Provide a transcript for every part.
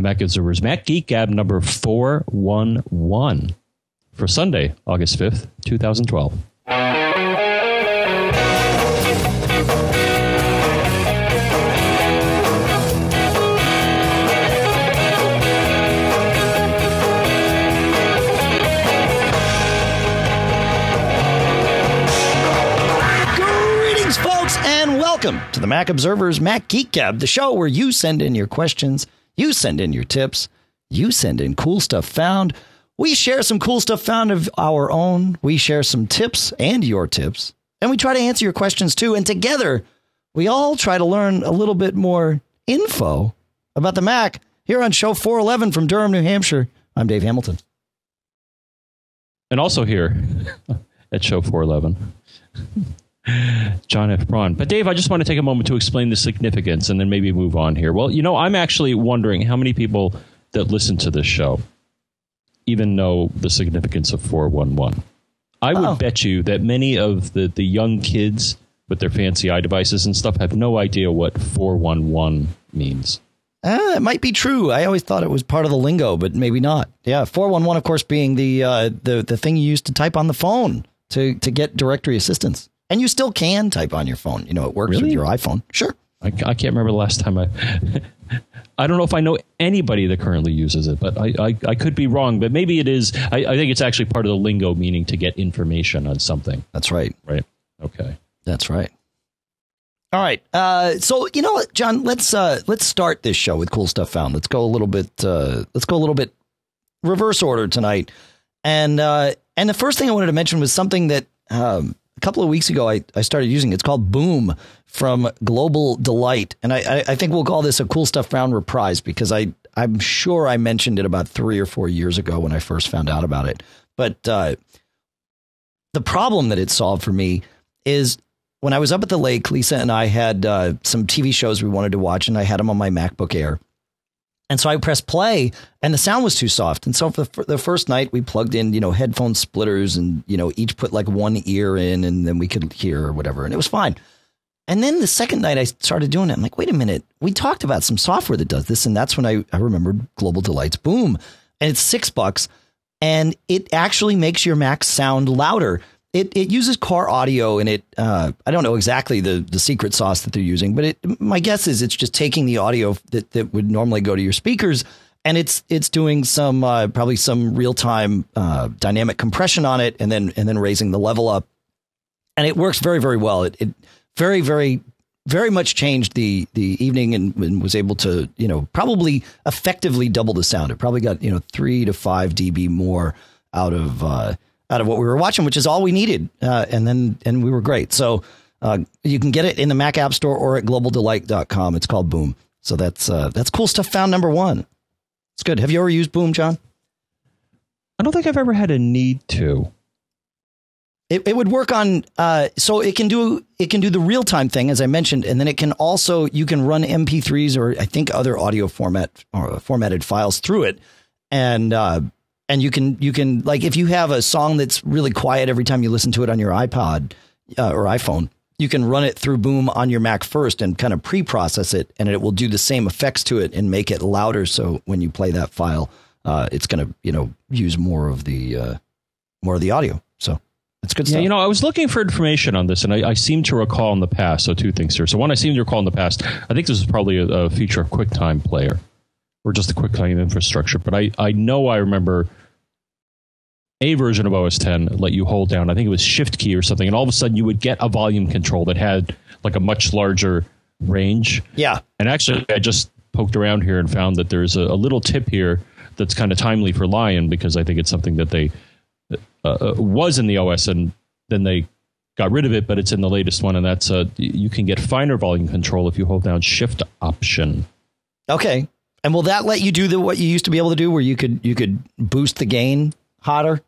The Mac Observer's Mac Geek Gab number 411 for Sunday, August 5th, 2012. Greetings, folks, and welcome to the Mac Observer's Mac Geek Gab, the show where you send in your questions, you send in your tips, you send in cool stuff found. We share some cool stuff found of our own. We share some tips and your tips, and we try to answer your questions too. And together, we all try to learn a little bit more info about the Mac here on show 411 from Durham, New Hampshire. I'm Dave Hamilton. And also here at Show 411, John F. Braun. But Dave, I just want to take a moment to explain the significance and then maybe move on here. Well, you know, I'm actually wondering how many people that listen to this show even know the significance of 411. I would Oh. bet you that many of the, the young kids with their fancy eye devices and stuff have no idea what 411 means. Ah, that might be true. I always thought it was part of the lingo, but maybe not. Yeah, four one one, of course, being the uh, the the thing you use to type on the phone to to get directory assistance, and you still can type on your phone. You know, it works with your iPhone. Sure. I, I can't remember the last time I. I don't know if I know anybody that currently uses it, but I, I, I could be wrong. But maybe it is. I, I think it's actually part of the lingo, meaning to get information on something. That's right. Right. Okay. That's right. All right. Uh, so you know what, John? Let's uh, let's start this show with cool stuff found. Let's go a little bit. Uh, let's go a little bit reverse order tonight. And uh, and the first thing I wanted to mention was something that um, a couple of weeks ago I, I started using. It. It's called Boom from Global Delight, and I, I, think we'll call this a cool stuff found reprise because I I'm sure I mentioned it about three or four years ago when I first found out about it. But uh, the problem that it solved for me is when I was up at the lake, Lisa and I had uh, some TV shows we wanted to watch, and I had them on my MacBook Air. And so I pressed play, and the sound was too soft. And so for the, for the first night, we plugged in, you know, headphone splitters, and you know, each put like one ear in, and then we could hear or whatever, and it was fine. And then the second night I started doing it, I'm like, wait a minute, we talked about some software that does this, and that's when I, I remembered Global Delights Boom, and it's six bucks, and it actually makes your Mac sound louder. It it uses car audio, and it uh, I don't know exactly the the secret sauce that they're using, but it my guess is it's just taking the audio that that would normally go to your speakers, and it's it's doing some uh, probably some real time uh, dynamic compression on it, and then and then raising the level up and it works very very well. It, it very very very much changed the the evening and, and was able to you know probably effectively double the sound. It probably got you know three to five dB more out of uh, out of what we were watching, which is all we needed. Uh, and then and we were great. So uh, you can get it in the Mac App Store or at globaldelight.com. It's called Boom. So that's uh, that's cool stuff. Found number one. It's good. Have you ever used Boom, John? I don't think I've ever had a need to. It, it would work on uh, so it can do it can do the real time thing as I mentioned, and then it can also you can run MP3s or I think other audio format or formatted files through it, and uh, and you can you can like if you have a song that's really quiet every time you listen to it on your iPod uh, or iPhone, you can run it through Boom on your Mac first and kind of pre-process it, and it will do the same effects to it and make it louder. So when you play that file, uh, it's going to you know use more of the uh, more of the audio. So it's good stuff. Yeah, you know, I was looking for information on this, and I, I seem to recall in the past. So two things here. So one, I seem to recall in the past. I think this is probably a, a feature of QuickTime Player, or just the QuickTime infrastructure. But I, I know I remember a version of OS 10 let you hold down. I think it was Shift key or something, and all of a sudden you would get a volume control that had like a much larger range. yeah. And actually, I just poked around here and found that there's a, a little tip here that's kind of timely for Lion because I think it's something that they uh, uh, was in the OS and then they got rid of it, but it's in the latest one, and that's uh, you can get finer volume control if you hold down Shift Option. Okay. And will that let you do the what you used to be able to do, where you could you could boost the gain hotter?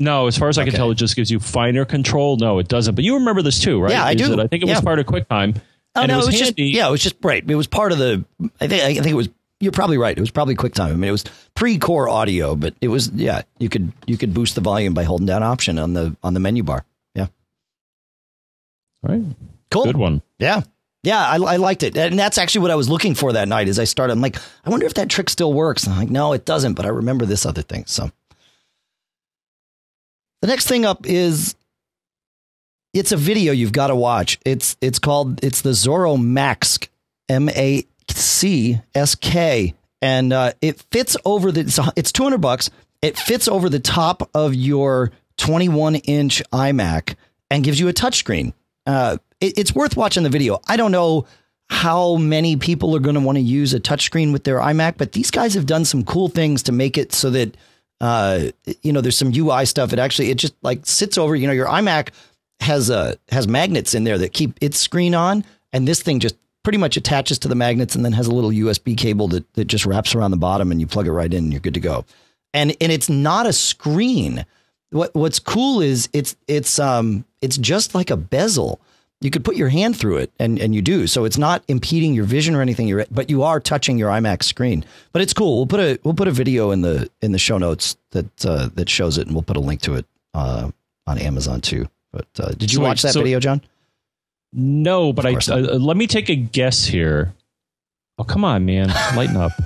No, as far as I can tell, it just gives you finer control. No, it doesn't. But you remember this too, right? Yeah, I Is do. it- I think it was part of QuickTime. Oh and no, it was, just handy. yeah, it was just right. It was part of the. I think I think it was. You're probably right. It was probably QuickTime. I mean, it was pre-core audio, but it was yeah. You could you could boost the volume by holding down Option on the on the menu bar. Yeah, Right. cool. Good one. Yeah, Yeah, I, I, liked it, and that's actually what I was looking for that night. As I started, I'm like, I wonder if that trick still works. And I'm like, no, it doesn't. But I remember this other thing. So the next thing up is it's a video you've got to watch. It's it's called it's the Zorro Max M A C S K, and uh, it fits over the it's, it's 200 bucks. It fits over the top of your 21 inch iMac and gives you a touchscreen. Uh, it, it's worth watching the video. I don't know how many people are going to want to use a touchscreen with their iMac, but these guys have done some cool things to make it so that uh, you know there's some UI stuff. It actually it just like sits over. You know, your iMac has uh has magnets in there that keep its screen on, and this thing just pretty much attaches to the magnets and then has a little USB cable that, that just wraps around the bottom and you plug it right in and you're good to go. And and it's not a screen. What what's cool is it's it's um it's just like a bezel you could put your hand through it and, and you do. So it's not impeding your vision or anything. You're, but you are touching your iMac screen. But it's cool. We'll put a we'll put a video in the in the show notes that uh, that shows it, and we'll put a link to it uh, on Amazon too. But uh, did you so watch that so, video, John? No, but I uh, let me take a guess here. Oh come on, man, lighten up.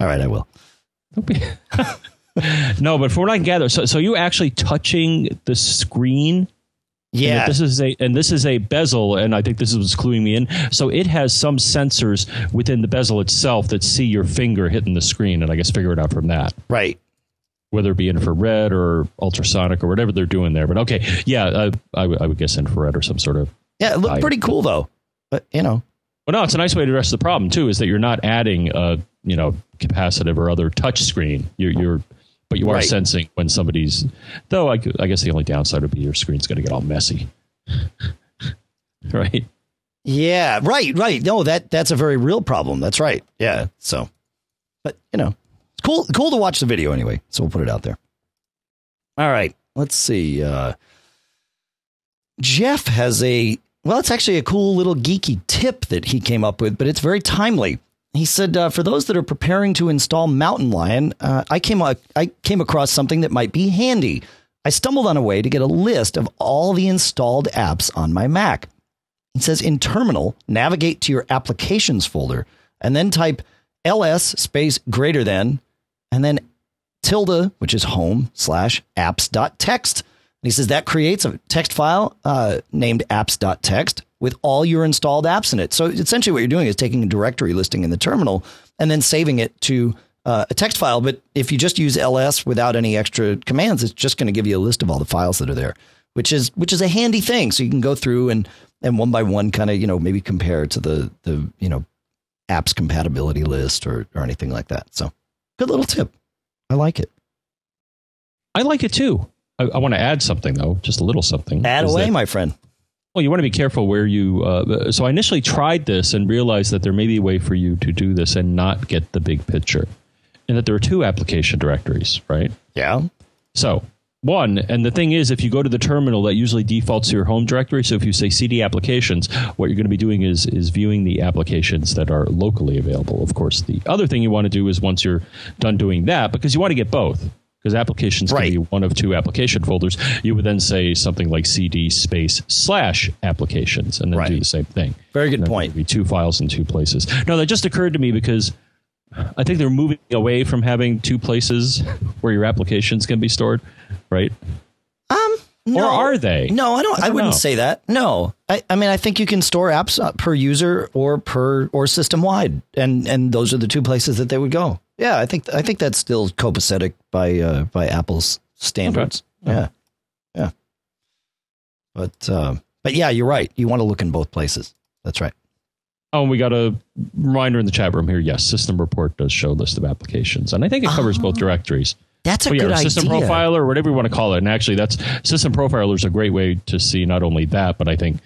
All right, I will. no, but from what I gather, so so you actually touching the screen yeah, this is a and this is a bezel, and I think this is what's cluing me in. So it has some sensors within the bezel itself that see your finger hitting the screen, and I guess figure it out from that. Right. Whether it be infrared or ultrasonic or whatever they're doing there, but okay, yeah, I, I, would guess infrared or some sort of. Yeah, it looked pretty cool though, but you know. Well, no, it's a nice way to address the problem too. Is that you're not adding a you know capacitive or other touch screen. You're you're but you are right. sensing when somebody's. Though I, I guess the only downside would be your screen's going to get all messy, right? Yeah, right, right. No, that that's a very real problem. That's right. Yeah. So, but you know, it's cool cool to watch the video anyway. So we'll put it out there. All right. Let's see. Uh, Jeff has a well, it's actually a cool little geeky tip that he came up with, but it's very timely. He said, uh, for those that are preparing to install Mountain Lion, uh, I came I came across something that might be handy. I stumbled on a way to get a list of all the installed apps on my Mac. He says, in Terminal, navigate to your Applications folder and then type ls space greater than and then tilde, which is home slash apps.txt. And he says that creates a text file uh, named apps.txt with all your installed apps in it. So essentially, what you're doing is taking a directory listing in the terminal and then saving it to uh, a text file. But if you just use ls without any extra commands, it's just going to give you a list of all the files that are there, which is which is a handy thing. So you can go through and and one by one, kind of you know maybe compare to the the you know apps compatibility list or or anything like that. So good little tip. I like it. I like it too. I, I want to add something though, just a little something. Add away, that, my friend. Well, you want to be careful where you. Uh, so I initially tried this and realized that there may be a way for you to do this and not get the big picture, and that there are two application directories, right? Yeah. So one, and the thing is, if you go to the terminal, that usually defaults to your home directory. So if you say CD applications, what you're going to be doing is is viewing the applications that are locally available. Of course, the other thing you want to do is once you're done doing that, because you want to get both because applications right. can be one of two application folders. You would then say something like cd space slash applications and then right. do the same thing. Very good point. Be two files in two places. No, that just occurred to me because I think they're moving away from having two places where your applications can be stored, right? Um, no, or are they? No, I don't. I, don't I wouldn't know. say that. No, I, I mean, I think you can store apps uh, per user or per or system wide, and and those are the two places that they would go. Yeah, I think I think that's still copacetic by uh, by Apple's standards. Okay. Yeah, yeah. But uh, but yeah, you're right. You want to look in both places. That's right. Oh, and we got a reminder in the chat room here. Yes, System Report does show list of applications, and I think it covers oh, both directories. That's a yeah, good system idea. profiler, whatever you want to call it. And actually, that's System Profiler is a great way to see not only that, but I think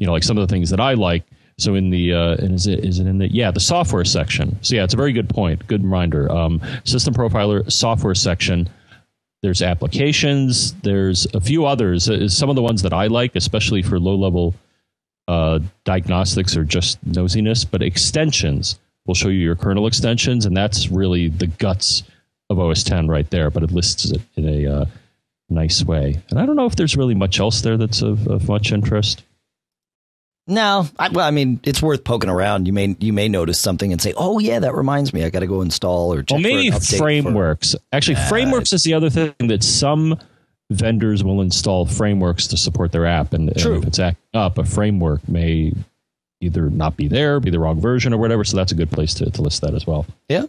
you know, like some of the things that I like so in the uh, is it is it in the yeah the software section? So yeah, it's a very good point. Good reminder. Um, System Profiler software section. There's applications. There's a few others. Uh, some of the ones that I like, especially for low level uh, diagnostics or just nosiness, but extensions will show you your kernel extensions, and that's really the guts of OS 10 right there. But it lists it in a uh, nice way. And I don't know if there's really much else there that's of, of much interest. No, I, well, I mean, it's worth poking around. You may you may notice something and say, "Oh yeah, that reminds me. I got to go install or check." Well, maybe frameworks. For, Actually, uh, frameworks is the other thing that some vendors will install frameworks to support their app, and, and if it's acting up, a framework may either not be there, be the wrong version, or whatever. So that's a good place to to list that as well. Yeah.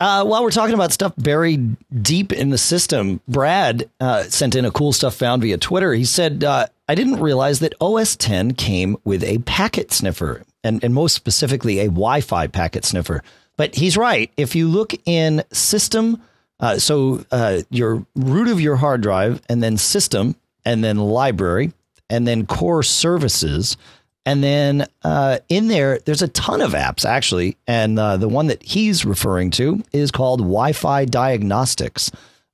Uh, while we're talking about stuff buried deep in the system, Brad uh, sent in a cool stuff found via Twitter. He said, uh, I didn't realize that OS 10 came with a packet sniffer, and, and most specifically, a Wi Fi packet sniffer. But he's right. If you look in system, uh, so uh, your root of your hard drive, and then system, and then library, and then core services, and then uh, in there, there's a ton of apps actually, and uh, the one that he's referring to is called Wi-Fi Diagnostics,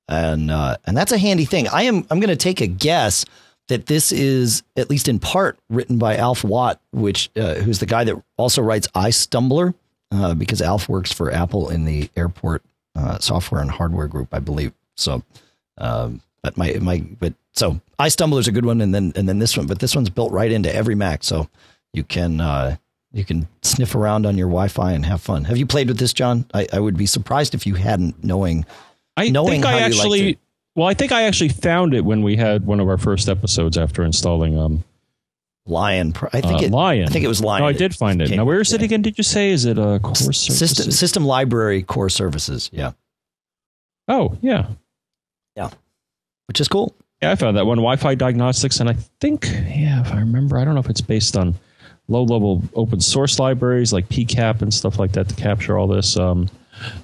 and uh, and that's a handy thing. I am I'm going to take a guess that this is at least in part written by Alf Watt, which uh, who's the guy that also writes iStumbler, uh, because Alf works for Apple in the airport uh, software and hardware group, I believe. So, um, but my my but so iStumbler is a good one, and then and then this one, but this one's built right into every Mac, so you can uh, you can sniff around on your Wi-Fi and have fun. Have you played with this, John? I, I would be surprised if you hadn't, knowing. I knowing think I actually. Well, I think I actually found it when we had one of our first episodes after installing um, Lion. I think uh, it, Lion. I think it was Lion. No, I did find it. Now, where is it again? Did you say? Is it a core services? System, system library core services? Yeah. Oh yeah. Yeah. Which is cool. Yeah, I found that one Wi-Fi diagnostics, and I think, yeah, if I remember, I don't know if it's based on low-level open source libraries like PCAP and stuff like that to capture all this. Um,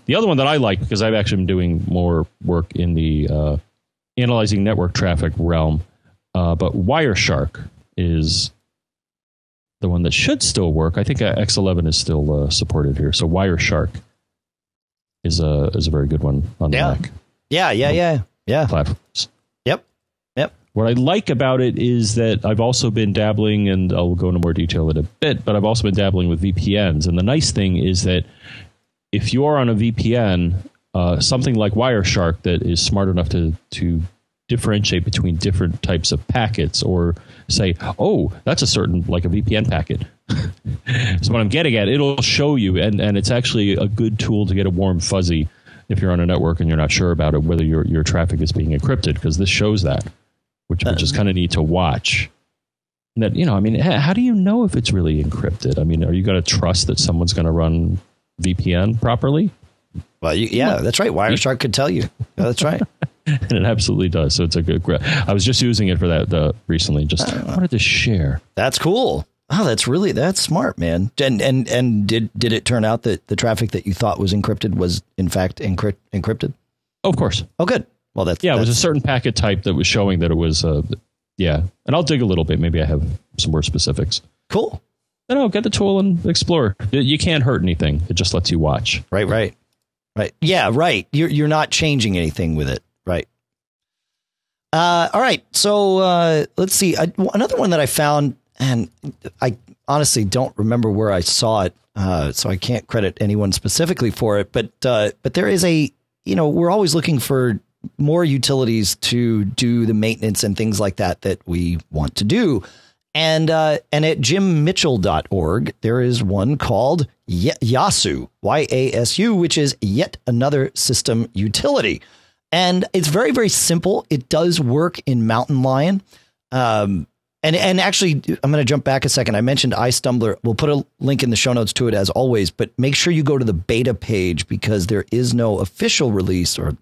the other one that I like because I've actually been doing more work in the uh, analyzing network traffic realm, uh, but Wireshark is the one that should still work. I think uh, X11 is still uh, supported here, so Wireshark is a is a very good one on yeah. the Mac. Yeah, yeah, yeah, yeah. Platforms. What I like about it is that I've also been dabbling, and I'll go into more detail in a bit, but I've also been dabbling with VPNs. And the nice thing is that if you are on a VPN, uh, something like Wireshark that is smart enough to to differentiate between different types of packets, or say, oh, that's a certain like a VPN packet. so what I'm getting at, it'll show you, and and it's actually a good tool to get a warm fuzzy if you're on a network and you're not sure about it whether your your traffic is being encrypted because this shows that which which is uh, kind of neat to watch. that you know, I mean, how do you know if it's really encrypted? I mean, are you going to trust that someone's going to run VPN properly? Well, you, yeah, that's right. Wireshark could tell you. Yeah, that's right. and it absolutely does. So it's a good. I was just using it for that uh, recently. Just uh, wanted to share. That's cool. Oh, that's really that's smart, man. And and and did did it turn out that the traffic that you thought was encrypted was in fact encrypt, encrypted? Oh, of course. Oh, good. Well, that's yeah. That's, it was a certain packet type that was showing that it was. Uh, yeah, and I'll dig a little bit. Maybe I have some more specifics. Cool. No, get the tool and explore. You can't hurt anything. It just lets you watch. Right, right, right. Yeah, right. You're you're not changing anything with it. Right. Uh, all right. So uh, let's see. I, another one that I found, and I honestly don't remember where I saw it, uh, so I can't credit anyone specifically for it. But uh, but there is a you know we're always looking for more utilities to do the maintenance and things like that that we want to do. And uh, and at jimmitchell.org, there is one called Yasu, Y A S U, which is yet another system utility. And it's very, very simple. It does work in Mountain Lion. Um, and and actually, I'm going to jump back a second. I mentioned iStumbler. We'll put a link in the show notes to it as always, but make sure you go to the beta page because there is no official release or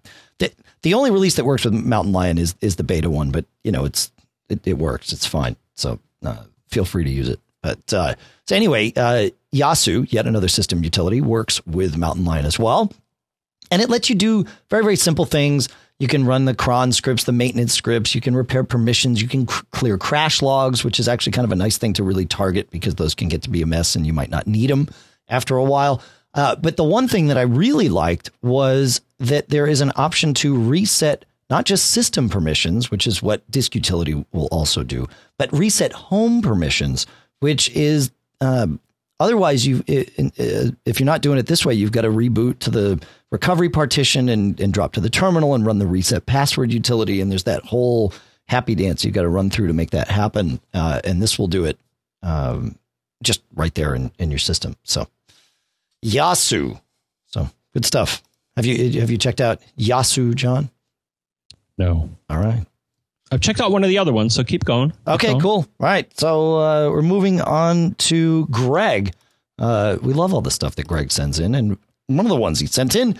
the, only release that works with Mountain Lion is is the beta one, but you know it's it, it works. It's fine. So uh, feel free to use it. But uh, so anyway, uh, Yasu, yet another system utility, works with Mountain Lion as well, and it lets you do very very simple things. You can run the cron scripts, the maintenance scripts. You can repair permissions. You can clear crash logs, which is actually kind of a nice thing to really target because those can get to be a mess and you might not need them after a while. Uh, but the one thing that I really liked was that there is an option to reset not just system permissions, which is what disk utility will also do, but reset home permissions, which is um, otherwise you if you're not doing it this way, you've got to reboot to the recovery partition and, and drop to the terminal and run the reset password utility, and there's that whole happy dance you've got to run through to make that happen. Uh, and this will do it um, just right there in, in your system. So Yasu. So good stuff. Have you have you checked out Yasu, John? No. All right. I've checked out one of the other ones, so keep going. Keep Okay, going. cool. All right. So uh, we're moving on to Greg. Uh, we love all the stuff that Greg sends in. And one of the ones he sent in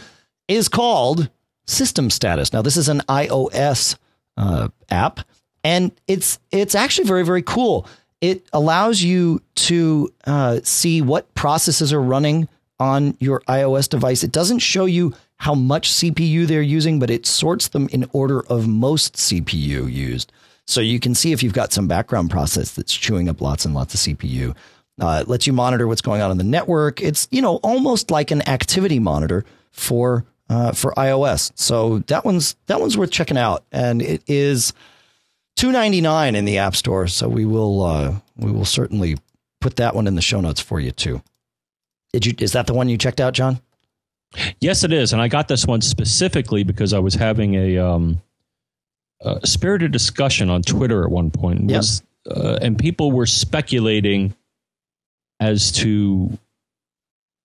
is called System Status. Now, this is an iOS uh, app, and it's it's actually very, very cool. It allows you to uh, see what processes are running on your iOS device. It doesn't show you how much CPU they're using, but it sorts them in order of most CPU used. So you can see if you've got some background process that's chewing up lots and lots of CPU. Uh, it lets you monitor what's going on in the network. It's you know almost like an activity monitor for uh, for iOS. So that one's that one's worth checking out, and it is two ninety nine in the App Store. So we will uh, we will certainly put that one in the show notes for you too. Did you? Is that the one you checked out, John? Yes, it is, and I got this one specifically because I was having a, um, a spirited discussion on Twitter at one point, and Yep. was, uh, and people were speculating as to,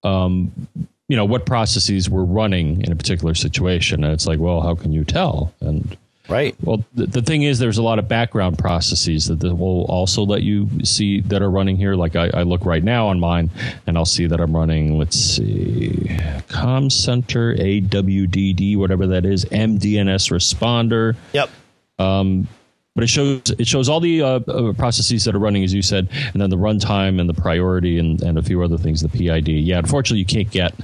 um, you know, what processes were running in a particular situation, and it's like, well, how can you tell? And Right. well, the, the thing is, there's a lot of background processes that, that will also let you see that are running here. Like I, I look right now on mine, and I'll see that I'm running. Let's see, Com Center AWDD, whatever that is, MDNS Responder. Yep. Um, but it shows it shows all the uh, uh, processes that are running, as you said, and then the runtime and the priority and, and a few other things. The PID. Yeah, unfortunately, you can't get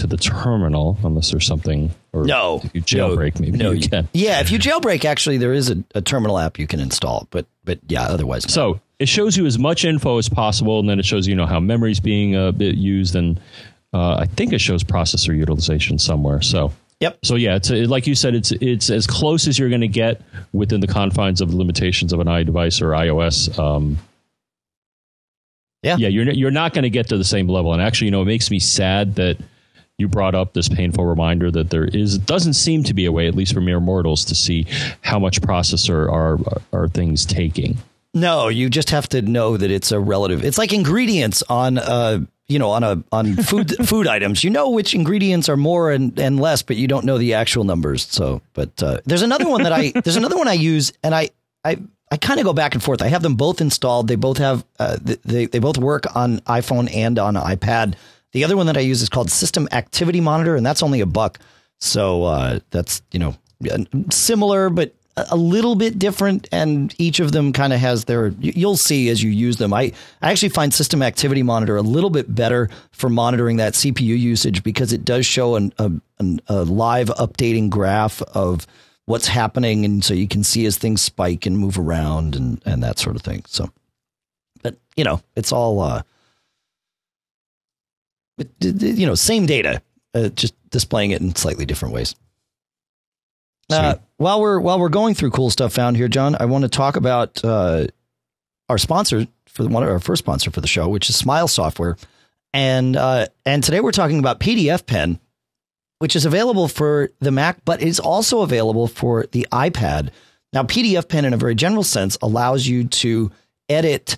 to the terminal unless there's something. Or No. if you jailbreak, maybe No, you can. Yeah, if you jailbreak, actually, there is a, a terminal app you can install, but but yeah, otherwise, no. So it shows you as much info as possible, and then it shows you know how memory's being uh, bit used, and uh, I think it shows processor utilization somewhere. So Yep. So yeah, it's uh, like you said, it's it's as close as you're going to get within the confines of the limitations of an iDevice or iOS. Um, Yeah. yeah, you're you're not going to get to the same level. And actually, you know, it makes me sad that you brought up this painful reminder that there is doesn't seem to be a way, at least for mere mortals, to see how much processor are are things taking. No, you just have to know that it's a relative. It's like ingredients on uh you know on a on food food items. You know which ingredients are more and, and less, but you don't know the actual numbers. So, but uh, there's another one that I there's another one I use, and I I I kind of go back and forth. I have them both installed. They both have uh, they they both work on iPhone and on iPad. The other one that I use is called System Activity Monitor, and that's only a buck. So uh, that's you know similar, but a little bit different and each of them kind of has their you'll see as you use them i i actually find system activity monitor a little bit better for monitoring that cpu usage because it does show an, a, an, a live updating graph of what's happening and so you can see as things spike and move around and and that sort of thing so but you know it's all uh it- you know same data uh, just displaying it in slightly different ways. Uh, while we're while we're going through cool stuff found here, John, I want to talk about uh, our sponsor for one of our first sponsor for the show, which is Smile Software, and uh, and today we're talking about PDF Pen, which is available for the Mac, but is also available for the iPad. Now, PDF Pen, in a very general sense, allows you to edit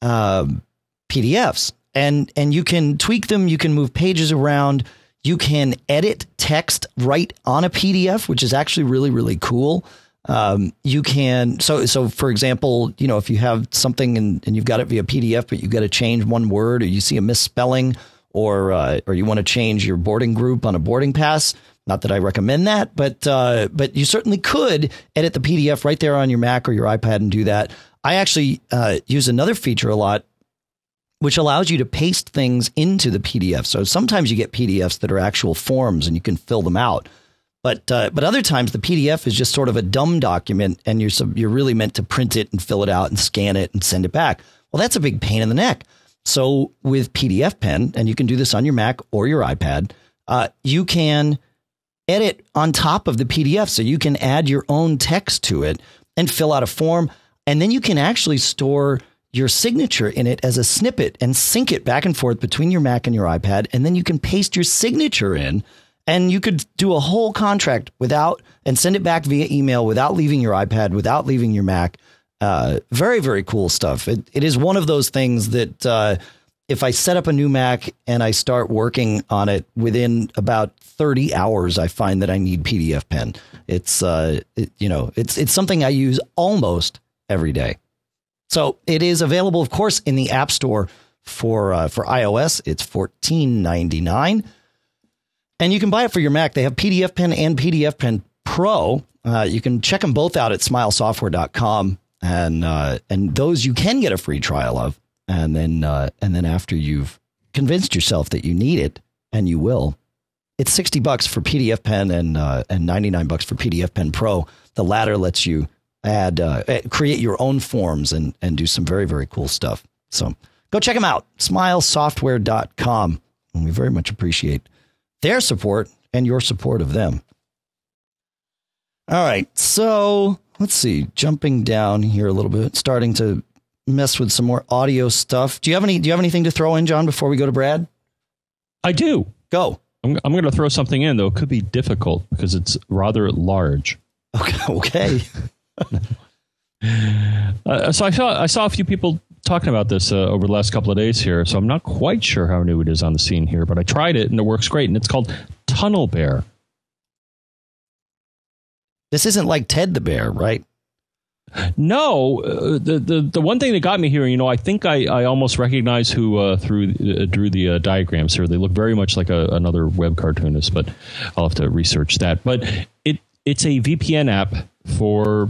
um, PDFs, and and you can tweak them. You can move pages around. You can edit text right on a PDF, which is actually really really cool. Um, you can so so for example, you know if you have something and, and you've got it via PDF, but you've got to change one word, or you see a misspelling, or uh, or you want to change your boarding group on a boarding pass. Not that I recommend that, but uh, but you certainly could edit the PDF right there on your Mac or your iPad and do that. I actually uh, use another feature a lot which allows you to paste things into the PDF. So sometimes you get PDFs that are actual forms and you can fill them out. But uh, but other times the PDF is just sort of a dumb document and you're sub- you're really meant to print it and fill it out and scan it and send it back. Well, that's a big pain in the neck. So with PDF Pen, and you can do this on your Mac or your iPad, uh, you can edit on top of the PDF. So you can add your own text to it and fill out a form. And then you can actually store your signature in it as a snippet and sync it back and forth between your Mac and your iPad. And then you can paste your signature in and you could do a whole contract without and send it back via email without leaving your iPad, without leaving your Mac. Uh, very, very cool stuff. It, it is one of those things that uh, if I set up a new Mac and I start working on it within about 30 hours, I find that I need PDF Pen. It's, uh, it, you know, it's, it's something I use almost every day. So it is available, of course, in the App Store for uh, for iOS. It's fourteen ninety nine, and you can buy it for your Mac. They have PDF Pen and PDF Pen Pro. Uh, you can check them both out at smilesoftware.com, and uh, and those you can get a free trial of, and then uh, and then after you've convinced yourself that you need it, and you will, it's sixty bucks for PDF Pen and uh, and ninety nine bucks for PDF Pen Pro. The latter lets you add uh, create your own forms and and do some very very cool stuff. So go check them out, smilesoftware.com. And we very much appreciate their support and your support of them. All right. So let's see, jumping down here a little bit, starting to mess with some more audio stuff. Do you have any do you have anything to throw in, John, before we go to Brad? I do. Go. I'm, I'm going to throw something in, though. It could be difficult because it's rather large. Okay. Okay. uh, so I saw I saw a few people talking about this uh, over the last couple of days here. So I'm not quite sure how new it is on the scene here, but I tried it and it works great. And it's called Tunnel Bear. This isn't like Ted the Bear, right? No, uh, the, the the one thing that got me here, you know, I think I, I almost recognize who uh, through uh, drew the uh, diagrams here. They look very much like a, another web cartoonist, but I'll have to research that. But it it's a VPN app for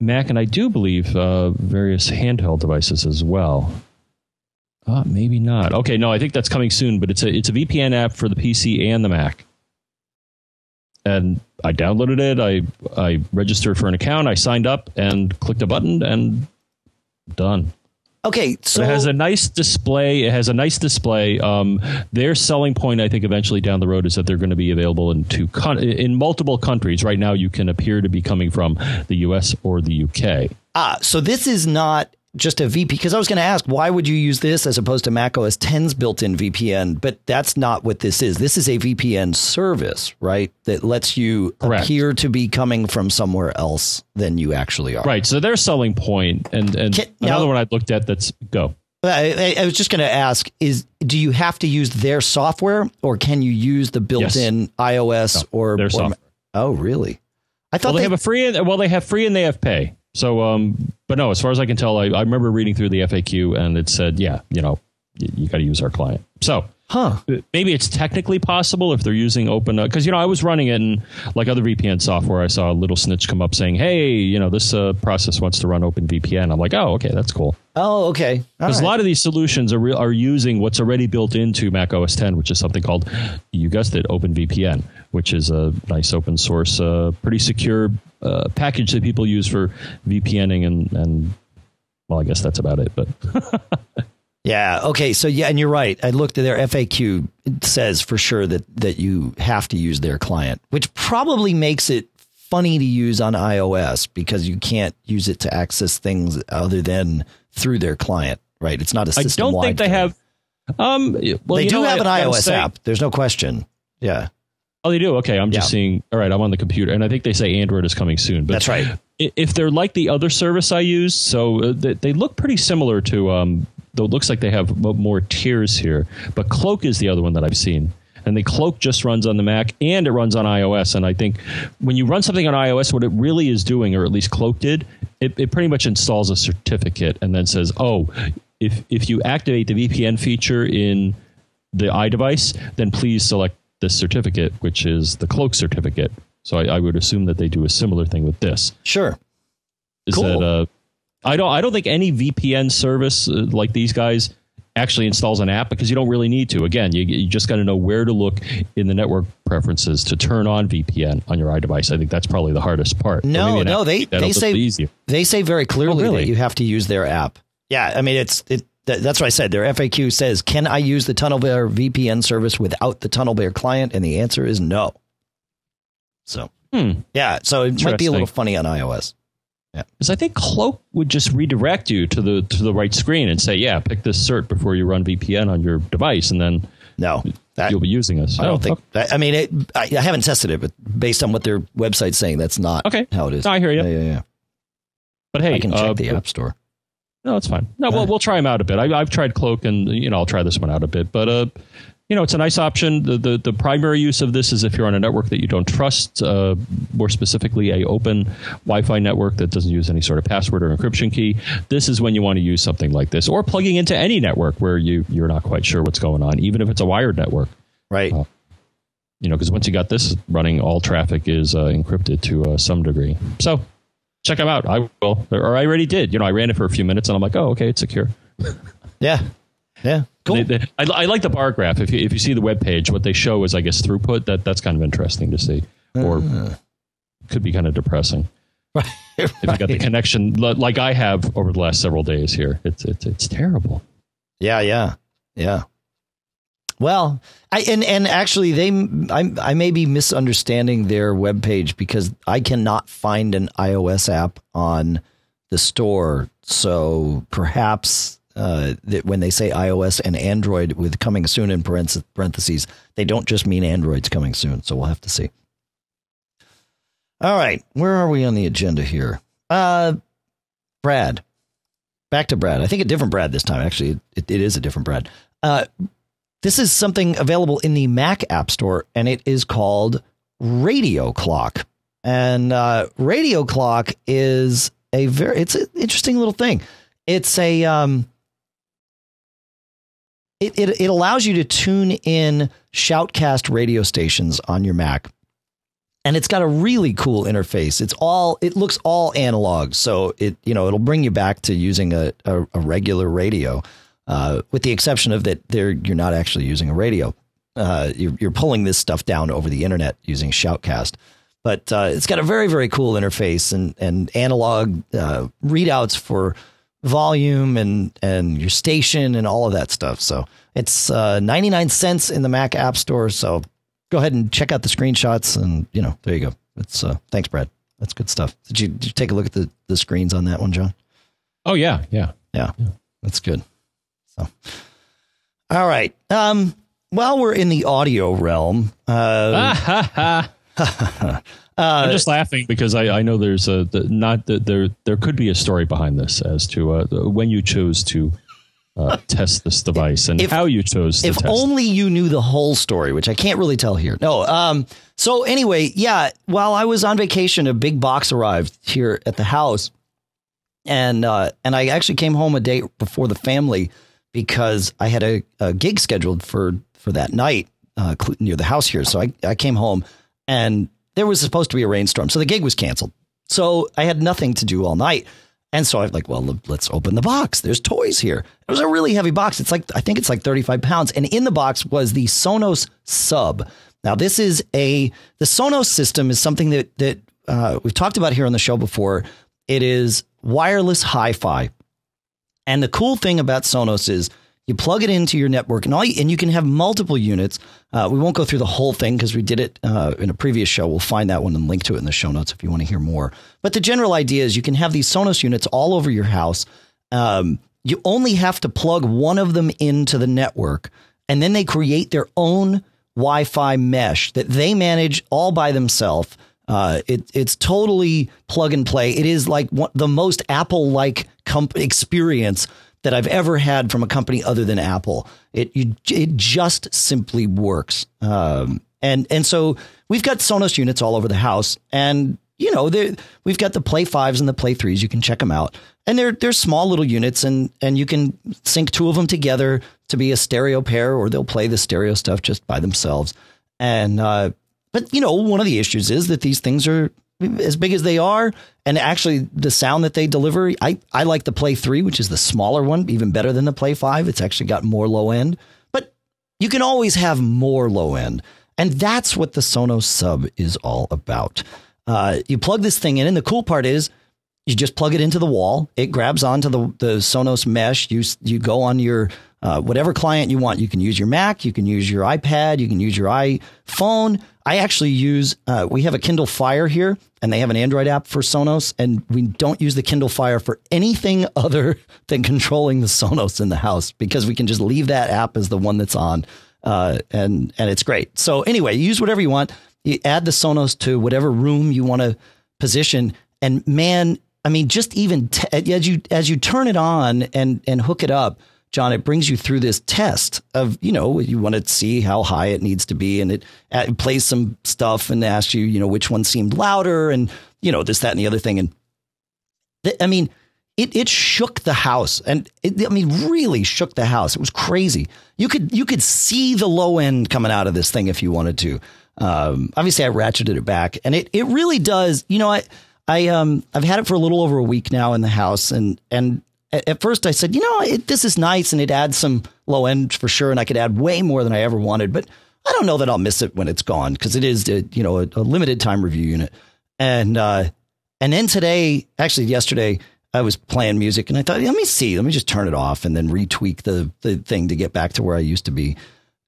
Mac, and I do believe uh, various handheld devices as well. Uh, maybe not. Okay, no, I think that's coming soon. But it's a it's a VPN app for the PC and the Mac. And I downloaded it. I I registered for an account. I signed up and clicked a button and done. Okay, so it has a nice display. It has a nice display. Um, their selling point, I think, eventually down the road is that they're going to be available in two con- in multiple countries. Right now, you can appear to be coming from the U.S. or the U.K. Ah, so this is not just a VP because I was going to ask why would you use this as opposed to Mac OS 10's built-in VPN, but that's not what this is. This is a VPN service, right? That lets you Correct. appear to be coming from somewhere else than you actually are. Right. So their selling point, and and Can, another now, one I looked at that's go. I, I was just going to ask: Is do you have to use their software, or can you use the built-in yes. iOS no, or their or, software? Oh, really? I thought well, they, they have a free. And, well, they have free and they have pay. So, um, but no, as far as I can tell, I, I remember reading through the FAQ and it said, yeah, you know, you, you got to use our client. So, huh? Maybe it's technically possible if they're using open because uh, you know I was running it and like other VPN software, I saw a Little Snitch come up saying, "Hey, you know, this uh, process wants to run OpenVPN." I'm like, "Oh, okay, that's cool." Oh, okay. Because right. a lot of these solutions are re- are using what's already built into Mac OS 10, which is something called, you guessed it, OpenVPN, which is a nice open source, uh, pretty secure uh, package that people use for VPNing and and well, I guess that's about it. But yeah, okay. So yeah, and you're right. I looked at their FAQ. It says for sure that that you have to use their client, which probably makes it funny to use on iOS because you can't use it to access things other than through their client. Right? It's not a system. I don't think they thing. have. Um, well, they do know, have an iOS app. There's no question. Yeah. Oh, they do. Okay, I'm just yeah. seeing. All right, I'm on the computer, and I think they say Android is coming soon. But That's right. If they're like the other service I use, so uh, they, they, look pretty similar to. Um, though it looks like they have more tiers here, but Cloak is the other one that I've seen. And the Cloak just runs on the Mac and it runs on iOS. And I think when you run something on iOS, what it really is doing, or at least Cloak did, it, it pretty much installs a certificate and then says, "Oh, if if you activate the VPN feature in the iDevice, then please select this certificate, which is the cloak certificate. So I, I, would assume that they do a similar thing with this. Sure. Is cool. that uh, I don't I don't think any VPN service uh, like these guys actually installs an app because you don't really need to. Again, you, you just got to know where to look in the network preferences to turn on VPN on your iDevice. I think that's probably the hardest part. No, no, they they say they say very clearly oh, really? that you have to use their app. Yeah, I mean it's it that's what I said. Their FAQ says, "Can I use the TunnelBear VPN service without the TunnelBear client?" And the answer is no. So, hmm. yeah, so it might be a little funny on iOS. Yeah, because I think Cloak would just redirect you to the to the right screen and say, "Yeah, pick this cert before you run VPN on your device," and then no, that, you'll be using us. I don't think. I mean, it, I, I, haven't tested it, but based on what their website's saying, that's not okay. how it is. No, I hear you. Yeah, yeah, yeah. But hey, I can check uh, the App Store. No, it's fine. No, we'll, we'll try them out a bit. I, I've tried Cloak, and you know, I'll try this one out a bit. But uh, you know, it's a nice option. The, the, the primary use of this is if you're on a network that you don't trust, uh, more specifically, a open Wi-Fi network that doesn't use any sort of password or encryption key. This is when you want to use something like this, or plugging into any network where you you're not quite sure what's going on, even if it's a wired network. Right. Uh, you know, because once you got this running, all traffic is uh, encrypted to uh, some degree. So check them out. I will, or I already did. You know, I ran it for a few minutes, and I'm like, oh, okay, it's secure. Yeah. Yeah. Cool. They, they, I, I, like the bar graph. If you, if you see the web page, what they show is, I guess, throughput. That that's kind of interesting to see, or uh. could be kind of depressing. Right. If you got the connection like I have over the last several days here, it's it's it's terrible. Yeah, yeah, yeah. Well, I and and actually they I I may be misunderstanding their web page because I cannot find an iOS app on the store. So perhaps uh, that when they say iOS and Android with coming soon in parentheses, they don't just mean Android's coming soon. So we'll have to see. All right, where are we on the agenda here? Uh, Brad, back to Brad. I think a different Brad this time. Actually, it, it is a different Brad. Uh, this is something available in the Mac App Store, and it is called Radio Clock. And uh, Radio Clock is a very it's an interesting little thing. It's a um, it, it, it allows you to tune in shoutcast radio stations on your Mac. And it's got a really cool interface. It's all it looks all analog, so it you know it'll bring you back to using a, a, a regular radio, uh, with the exception of that there you're not actually using a radio. Uh, you're, you're pulling this stuff down over the internet using Shoutcast, but uh, it's got a very very cool interface and and analog uh, readouts for volume and and your station and all of that stuff. So it's uh, 99 cents in the Mac App Store. So go ahead and check out the screenshots and you know there you go. It's uh, thanks, Brad. That's good stuff. Did you, did you take a look at the the screens on that one, John? Oh yeah, yeah, yeah. yeah. That's good. So, all right. Um, while we're in the audio realm, uh, Uh, I'm just laughing because I, I know there's a the, not that there there could be a story behind this as to uh, when you chose to uh, test this device and if, how you chose. To test. If only you knew the whole story, which I can't really tell here. No. Um. So anyway, yeah. While I was on vacation, a big box arrived here at the house, and uh, and I actually came home a day before the family because I had a, a gig scheduled for for that night uh, near the house here. So I I came home and there was supposed to be a rainstorm, so the gig was canceled. So I had nothing to do all night. And so I'm like, well, let's open the box. There's toys here. It was a really heavy box. It's like, I think it's like 35 pounds. And in the box was the Sonos sub. Now, this is a, the Sonos system is something that, that uh, we've talked about here on the show before. It is wireless hi fi. And the cool thing about Sonos is you plug it into your network, and all you, and you can have multiple units. Uh, we won't go through the whole thing because we did it uh, in a previous show. We'll find that one and link to it in the show notes if you want to hear more. But the general idea is you can have these Sonos units all over your house. Um, you only have to plug one of them into the network, and then they create their own Wi-Fi mesh that they manage all by themselves. Uh, it, it's totally plug and play. It is like one, the most Apple-like comp- experience that I've ever had from a company other than Apple. It you, it just simply works. Um, and and so we've got Sonos units all over the house, and you know we've got the Play fives and the Play threes. You can check them out, and they're they're small little units, and and you can sync two of them together to be a stereo pair, or they'll play the stereo stuff just by themselves. And uh, but you know one of the issues is that these things are as big as they are, and actually the sound that they deliver, I, I like the Play 3, which is the smaller one, even better than the Play 5. It's actually got more low end, but you can always have more low end. And that's what the Sonos sub is all about. Uh, you plug this thing in, and the cool part is you just plug it into the wall. It grabs onto the, the Sonos mesh. You, you go on your uh, whatever client you want. You can use your Mac, you can use your iPad, you can use your iPhone. I actually use, uh, we have a Kindle Fire here, and they have an Android app for Sonos, and we don't use the Kindle Fire for anything other than controlling the Sonos in the house because we can just leave that app as the one that's on, uh, and and it's great. So anyway, use whatever you want. You add the Sonos to whatever room you want to position, and man, I mean, just even t- as you as you turn it on and and hook it up, John, it brings you through this test of you know you want to see how high it needs to be, and it, it plays some stuff and asks you you know which one seemed louder, and you know this that and the other thing, and th- I mean. It, it shook the house and it, I mean really shook the house. It was crazy. You could you could see the low end coming out of this thing if you wanted to. Um, obviously, I ratcheted it back, and it it really does. You know, I I um I've had it for a little over a week now in the house, and and at first I said, you know, it, this is nice, and it adds some low end for sure, and I could add way more than I ever wanted, but I don't know that I'll miss it when it's gone because it is a, you know a, a, limited time review unit, and uh, and then today, actually yesterday. I was playing music and I thought, let me see, let me just turn it off and then retweak the, the thing to get back to where I used to be.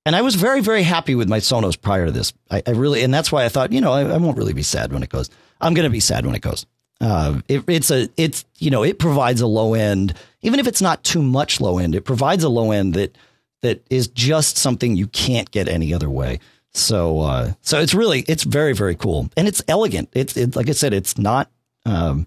And I was very, very happy with my Sonos prior to this. I, I really, and that's why I thought, you know, I, I, won't really be sad when it goes. I'm going to be sad when it goes. Uh, it, it's a, it's, you know, it provides a low end, even if it's not too much low end, it provides a low end that, that is just something you can't get any other way. So, uh, so it's really, it's very, very cool and it's elegant. It's, like I said, it's not, um,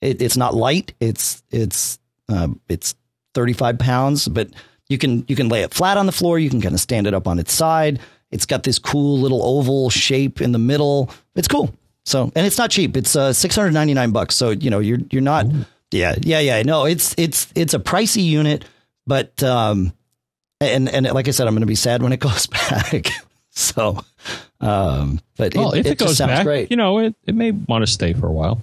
it, it's not light. It's, it's, um, it's 35 pounds, but you can you can lay it flat on the floor. You can kind of stand it up on its side. It's got this cool little oval shape in the middle. It's cool. So and it's not cheap. It's uh, six hundred ninety nine bucks. So you know you're you're not. Ooh. Yeah, yeah, yeah. No, it's it's it's a pricey unit, but um, and and like I said, I'm going to be sad when it goes back. so, um, but well, it, if it, it goes back, great. you know, it it may want to stay for a while.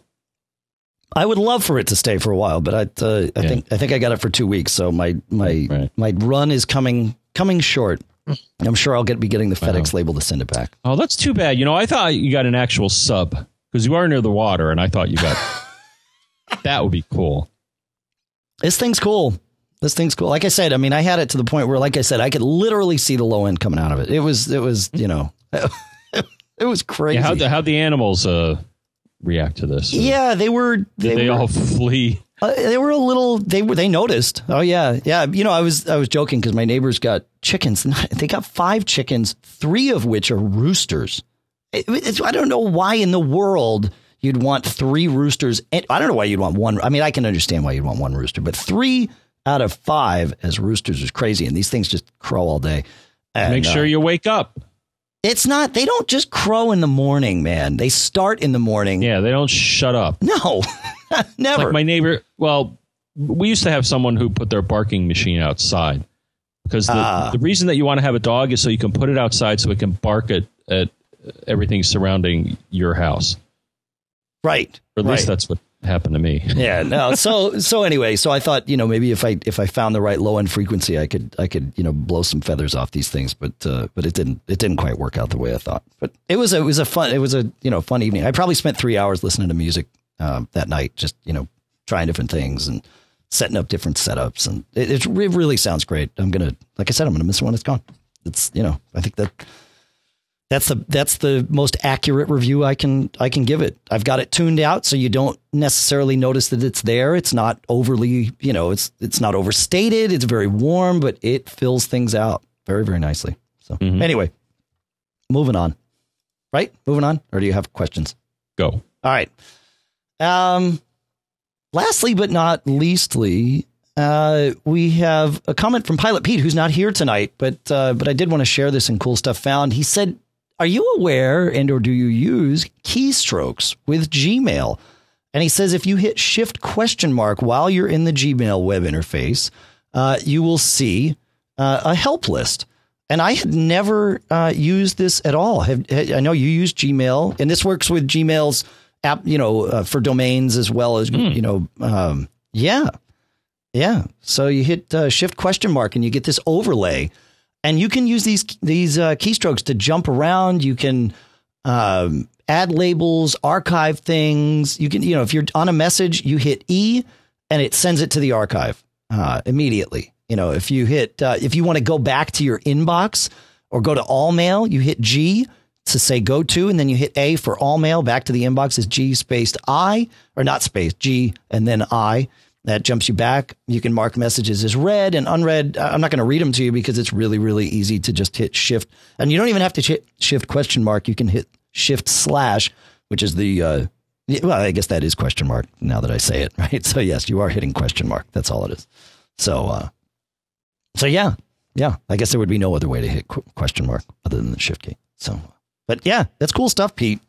I would love for it to stay for a while, but I, uh, I yeah. think I think I got it for two weeks, so my my right. my run is coming coming short. I'm sure I'll get be getting the FedEx wow. label to send it back. Oh, that's too bad. You know, I thought you got an actual sub because you are near the water, and I thought you got that would be cool. This thing's cool. This thing's cool. Like I said, I mean, I had it to the point where, like I said, I could literally see the low end coming out of it. It was, it was, you know, it was crazy. Yeah, how the how the animals uh react to this? Yeah, they were. They, they were, all flee? Uh, they were a little. They were. They noticed. Oh yeah, yeah. You know, I was. I was joking because my neighbors got chickens. They got five chickens, three of which are roosters. It, I don't know why in the world you'd want three roosters. I don't know why you'd want one. I mean, I can understand why you'd want one rooster, but three out of five as roosters is crazy, and these things just crow all day. And, Make sure uh, you wake up. It's not. They don't just crow in the morning, man. They start in the morning. Yeah, they don't shut up. No, never. Like my neighbor. Well, we used to have someone who put their barking machine outside because the, uh, the reason that you want to have a dog is so you can put it outside so it can bark at at everything surrounding your house. Right. Or at least right. that's what happened to me. yeah. No. So so anyway, so I thought you know maybe if I if I found the right low end frequency, I could I could you know blow some feathers off these things, but uh, but it didn't it didn't quite work out the way I thought. But it was a, it was a fun it was a you know fun evening. I probably spent three hours listening to music um, that night, just you know trying different things and setting up different setups, and it, it really sounds great. I'm gonna like I said, I'm gonna miss one. it's gone. It's you know I think that that's the that's the most accurate review I can I can give it. I've got it tuned out so you don't necessarily notice that it's there. It's not overly, you know, it's it's not overstated. It's very warm, but it fills things out very very nicely. So mm-hmm. anyway, moving on. Right? Moving on or do you have questions? Go. All right. Um lastly but not leastly, uh, we have a comment from Pilot Pete, who's not here tonight, but uh, but I did want to share this in cool stuff found. He said are you aware and or do you use keystrokes with Gmail? And he says if you hit shift question mark while you're in the Gmail web interface, uh, you will see uh, a help list. And I had never uh, used this at all. Have, I know you use Gmail, and this works with Gmail's app, you know, uh, for domains as well as mm. you know. Um, yeah, yeah. So you hit uh, shift question mark, and you get this overlay and you can use these these uh, keystrokes to jump around. You can um, add labels, archive things. You can, you know, if you're on a message, you hit E, and it sends it to the archive uh, immediately. You know, if you hit uh, if you want to go back to your inbox or go to all mail, you hit G to say go to, and then you hit A for all mail. Back to the inbox is G spaced I or not space G and then I. That jumps you back. You can mark messages as read and unread. I'm not going to read them to you because it's really, really easy to just hit shift. And you don't even have to hit shift question mark. You can hit shift slash, which is the uh, well, I guess that is question mark now that I say it, right? So yes, you are hitting question mark. That's all it is. So, uh, so yeah, yeah. I guess there would be no other way to hit question mark other than the shift key. So, but yeah, that's cool stuff, Pete.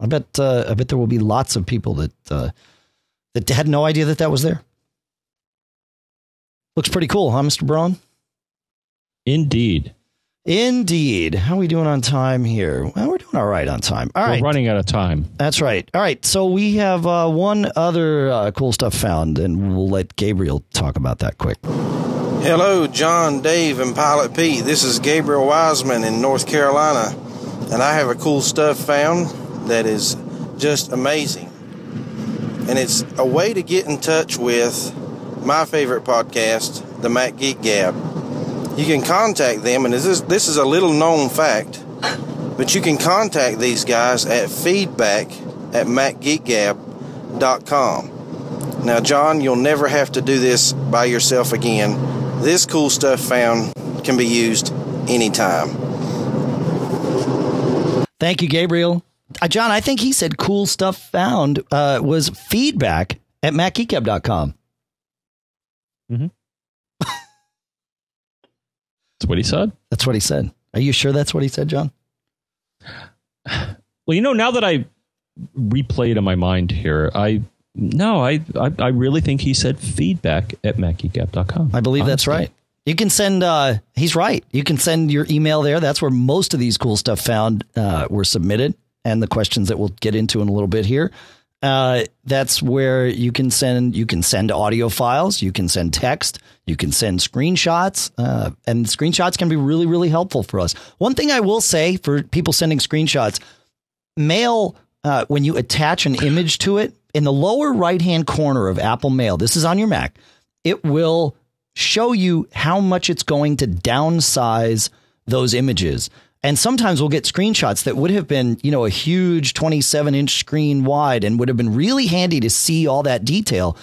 I bet, uh, I bet there will be lots of people that uh, that had no idea that that was there. Looks pretty cool, huh, Mr. Braun? Indeed. Indeed. How are we doing on time here? Well, we're doing all right on time. All We're right. running out of time. That's right. All right. So we have uh, one other uh, cool stuff found, and we'll let Gabriel talk about that quick. Hello, John, Dave, and Pilot Pete. This is Gabriel Wiseman in North Carolina, and I have a cool stuff found that is just amazing. And it's a way to get in touch with my favorite podcast, the Mac Geek Gab. You can contact them, and this is, this is a little known fact, but you can contact these guys at feedback at macgeekgab.com. Now, John, you'll never have to do this by yourself again. This cool stuff found can be used anytime. Thank you, Gabriel. Uh, John, I think he said cool stuff found uh, was feedback at macgeekgab.com. That's what he said. That's what he said. Are you sure that's what he said, John? Well, you know, now that I replayed in my mind here, I no, I I, I really think he said feedback at macgeekgab.com. I believe that's right. You can send. Uh, he's right. You can send your email there. That's where most of these cool stuff found uh, were submitted, and the questions that we'll get into in a little bit here. Uh, that's where you can send. You can send audio files. You can send text. You can send screenshots, uh, and screenshots can be really, really helpful for us. One thing I will say for people sending screenshots, mail uh, when you attach an image to it in the lower right hand corner of Apple Mail. This is on your Mac. It will show you how much it's going to downsize those images. And sometimes we'll get screenshots that would have been, you know, a huge 27 inch screen wide and would have been really handy to see all that detail.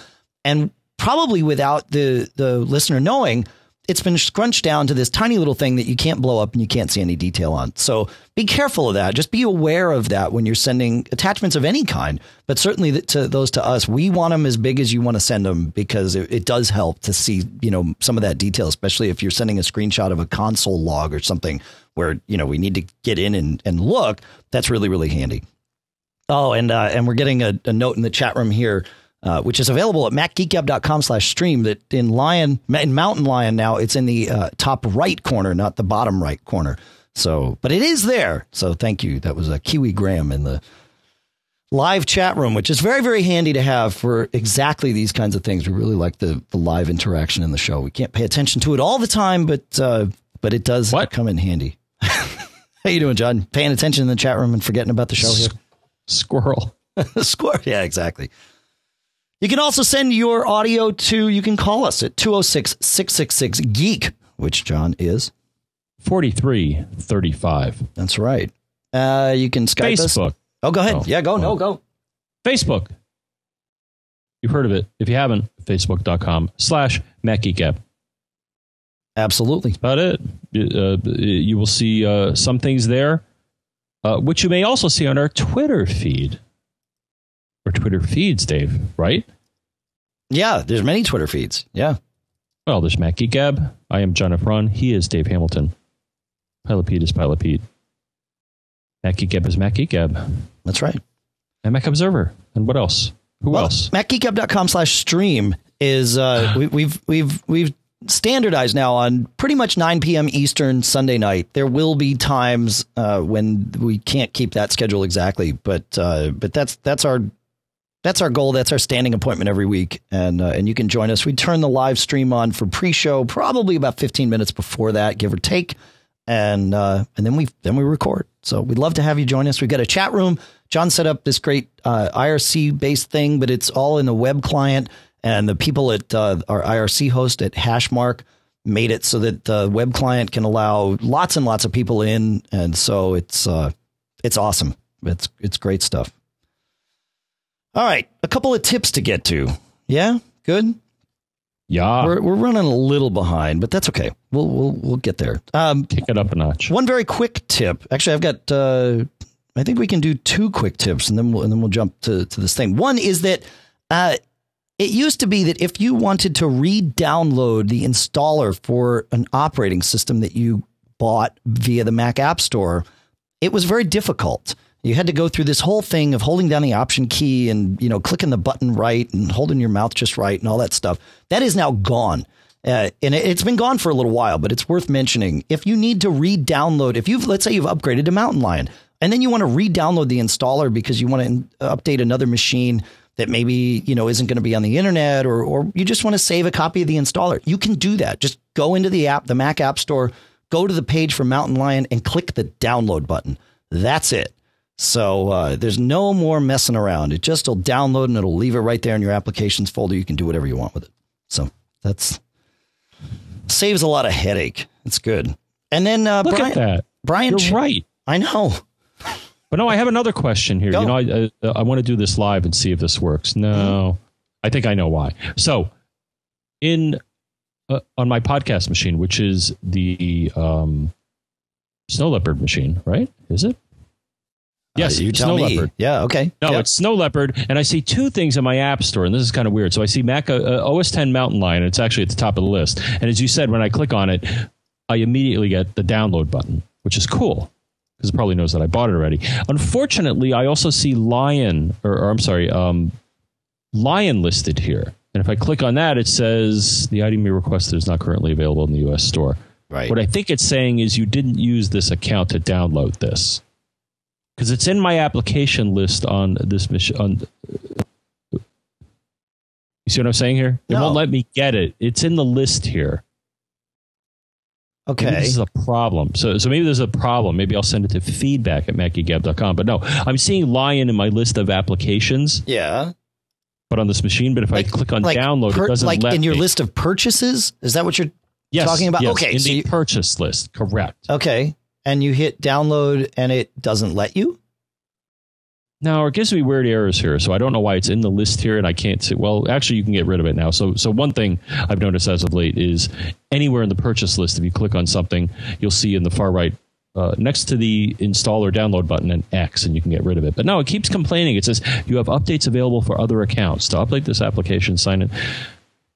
And probably without the, the listener knowing, it's been scrunched down to this tiny little thing that you can't blow up and you can't see any detail on. So be careful of that. Just be aware of that when you're sending attachments of any kind, but certainly to those to us, we want them as big as you want to send them because it, it does help to see, you know, some of that detail, especially if you're sending a screenshot of a console log or something where, you know, we need to get in and, and look. That's really, really handy. Oh, and uh, and we're getting a, a note in the chat room here, uh, which is available at macgeekgab.com slash stream that in Lion in Mountain Lion now it's in the uh, top right corner, not the bottom right corner. So, but it is there. So thank you. That was a Kiwi Graham in the live chat room, which is very, very handy to have for exactly these kinds of things. We really like the, the live interaction in the show. We can't pay attention to it all the time, but uh, but it does What? come in handy. How you doing, John? Paying attention in the chat room and forgetting about the show here? Squirrel. Score. Yeah, exactly. You can also send your audio to, you can call us at 206 666 Geek, which John is. 4335. That's right. Uh, you can Skype us. Facebook. Oh, go ahead. Oh, yeah, go. No, oh. go. Facebook. You've heard of it. If you haven't, facebook.com slash MacGeekGab. Absolutely. That's About it. Uh, you will see uh, some things there, uh, which you may also see on our Twitter feed. Or Twitter feeds, Dave, right? Yeah, there's many Twitter feeds. Yeah. Well, there's Mac Geek Gab. I am John F. Braun. He is Dave Hamilton. Pilot Pete is Pilot Pete. Mac Geek Gab is Mac Geek Gab. That's right. And Mac Observer. And what else? Who well, else? MacGeekGab.com slash stream is uh, we, we've we've we've standardized now on pretty much 9 p.m. Eastern Sunday night. There will be times uh, when we can't keep that schedule exactly, but uh, but that's that's our that's our goal. That's our standing appointment every week, and uh, and you can join us. We turn the live stream on for pre-show probably about 15 minutes before that, give or take, and uh, and then we then we record. So we'd love to have you join us. We've got a chat room. John set up this great uh, IRC based thing, but it's all in the web client, and the people at uh, our IRC host at Hashmark made it so that the web client can allow lots and lots of people in, and so it's uh, it's awesome. It's it's great stuff. All right, a couple of tips to get to. Yeah, good. Yeah. We're we're running a little behind, but that's okay. We'll we'll we'll get there. Um, Kick it up a notch. one very quick tip. Actually, I've got uh, I think we can do two quick tips, and then we'll and then we'll jump to to this thing. One is that uh, it used to be that if you wanted to re-download the installer for an operating system that you bought via the Mac App Store, it was very difficult. You had to go through this whole thing of holding down the option key and you know clicking the button right and holding your mouth just right and all that stuff. That is now gone. Uh, and it's been gone for a little while, but it's worth mentioning. If you need to re-download, if you've let's say you've upgraded to Mountain Lion, and then you want to re-download the installer because you want to update another machine that maybe you know isn't going to be on the internet, or or you just want to save a copy of the installer, you can do that. Just go into the app, the Mac App Store, go to the page for Mountain Lion, and click the download button. That's it. So uh, there's no more messing around. It just will download and it'll leave it right there in your applications folder. You can do whatever you want with it. So that's saves a lot of headache. It's good. And then uh, Look Brian, at that. Brian, You're right. I know. But no, I have another question here. Go. You know, I, uh, I want to do this live and see if this works. No, I think I know why. So, in uh, on my podcast machine, which is the um, Snow Leopard machine, right? Is it? Yes, Uh, you tell Snow me. Leopard. Yeah. Okay. No, Yep. it's Snow Leopard, and I see two things in my app store, and this is kind of weird. So I see Mac uh, uh, OS 10 Mountain Lion, and it's actually at the top of the list. And as you said, when I click on it, I immediately get the download button, which is cool because it probably knows that I bought it already. Unfortunately, I also see Lion, or, or I'm sorry, um, Lion listed here. And if I click on that, it says the item you requested is not currently available in the U.S. store. right. What I think it's saying is you didn't use this account to download this because it's in my application list on this mission. On you see what I'm saying here? It No. won't let me get it. It's in the list here. Maybe okay. this is a problem. So, so maybe there's a problem. Maybe I'll send it to feedback at MacGeekGab.com. But no, I'm seeing Lion in my list of applications, yeah. but on this machine. But if I click on download, per- it doesn't like in your me. list of purchases. Is that what you're yes, talking about? yes, Okay, in so the you- purchase list. Correct. okay? And you hit download, and it doesn't let you. No, it gives me weird errors here, so I don't know why it's in the list here, and I can't see. Well, actually, you can get rid of it now. So, so one thing I've noticed as of late is anywhere in the purchase list, if you click on something, you'll see in the far right uh, next to the install or download button an X, and you can get rid of it. But no, it keeps complaining. It says you have updates available for other accounts. To update this application, sign in.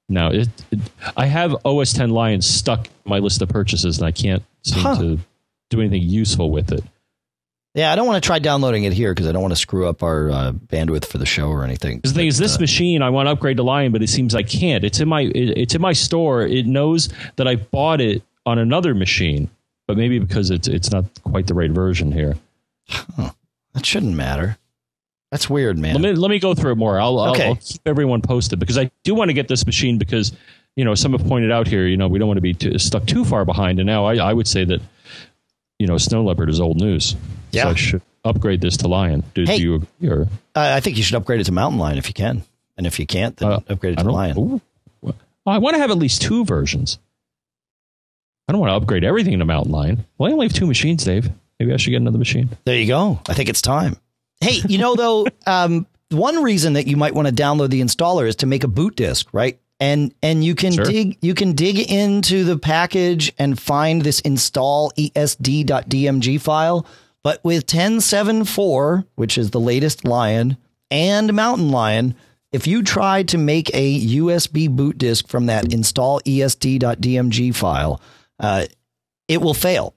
Now, it, it, I have OS 10 Lion stuck in my list of purchases, and I can't seem Huh. to do anything useful with it. Yeah, I don't want to try downloading it here because I don't want to screw up our uh, bandwidth for the show or anything. The thing is, this uh, machine I want to upgrade to Lion, but it seems I can't. It's in my it, it's in my store. It knows that I bought it on another machine, but maybe because it's it's not quite the right version here. Huh. that shouldn't matter. That's weird, man. Let me let me go through it more. I'll, I'll, I'll keep everyone posted because I do want to get this machine because you know some have pointed out here. You know we don't want to be too, stuck too far behind, and now I, I would say that you know Snow Leopard is old news. Yeah. so I should upgrade this to Lion. Do, Hey. do you agree? Or, I I think you should upgrade it to Mountain Lion if you can, and if you can't, then Uh, upgrade it to. Lion. Ooh. I want to have at least two versions. I don't want to upgrade everything to Mountain Lion. Well, I only have two machines, Dave. Maybe I should get another machine. There you go. I think it's time. Hey, you know though, um, one reason that you might want to download the installer is to make a boot disk, right? And and you can Sure. dig you can dig into the package and find this install esd.dmg file. But with 10.7.4, which is the latest Lion, and Mountain Lion, if you try to make a USB boot disk from that install esd.dmg file, uh, it will fail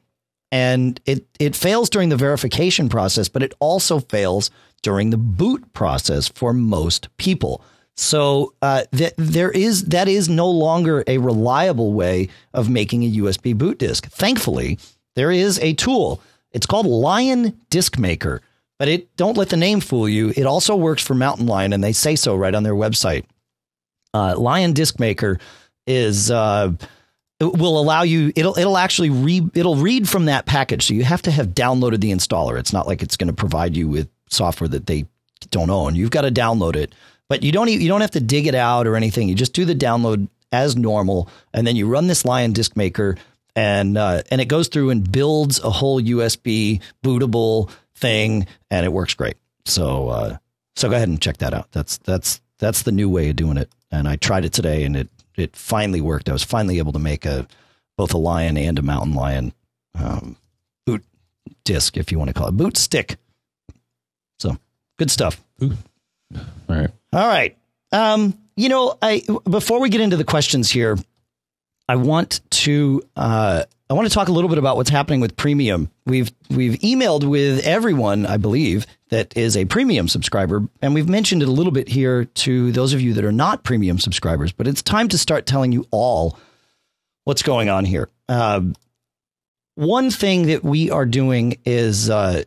and it it fails during the verification process, but it also fails during the boot process for most people. So uh, th- there is that is no longer a reliable way of making a USB boot disk. Thankfully, there is a tool. It's called Lion Disk Maker, but it don't let the name fool you. It also works for Mountain Lion, and they say so right on their website. Uh, Lion Disk Maker is uh, will allow you it'll it'll actually read it'll read from that package so you have to have downloaded the installer it's not like it's going to provide you with software that they don't own you've got to download it but you don't you don't have to dig it out or anything you just do the download as normal and then you run this lion disk maker and uh, and it goes through and builds a whole USB bootable thing and it works great so uh, so go ahead and check that out that's that's that's the new way of doing it and I tried it today and it it finally worked. I was finally able to make a both a lion and a mountain lion um, boot disc, if you want to call it boot stick. So good stuff. All right. All right. Um, you know, I before we get into the questions here, I want to uh, I want to talk a little bit about what's happening with premium. We've we've emailed with everyone, I believe, that is a premium subscriber, and we've mentioned it a little bit here to those of you that are not premium subscribers. But it's time to start telling you all what's going on here. Uh, one thing that we are doing is uh,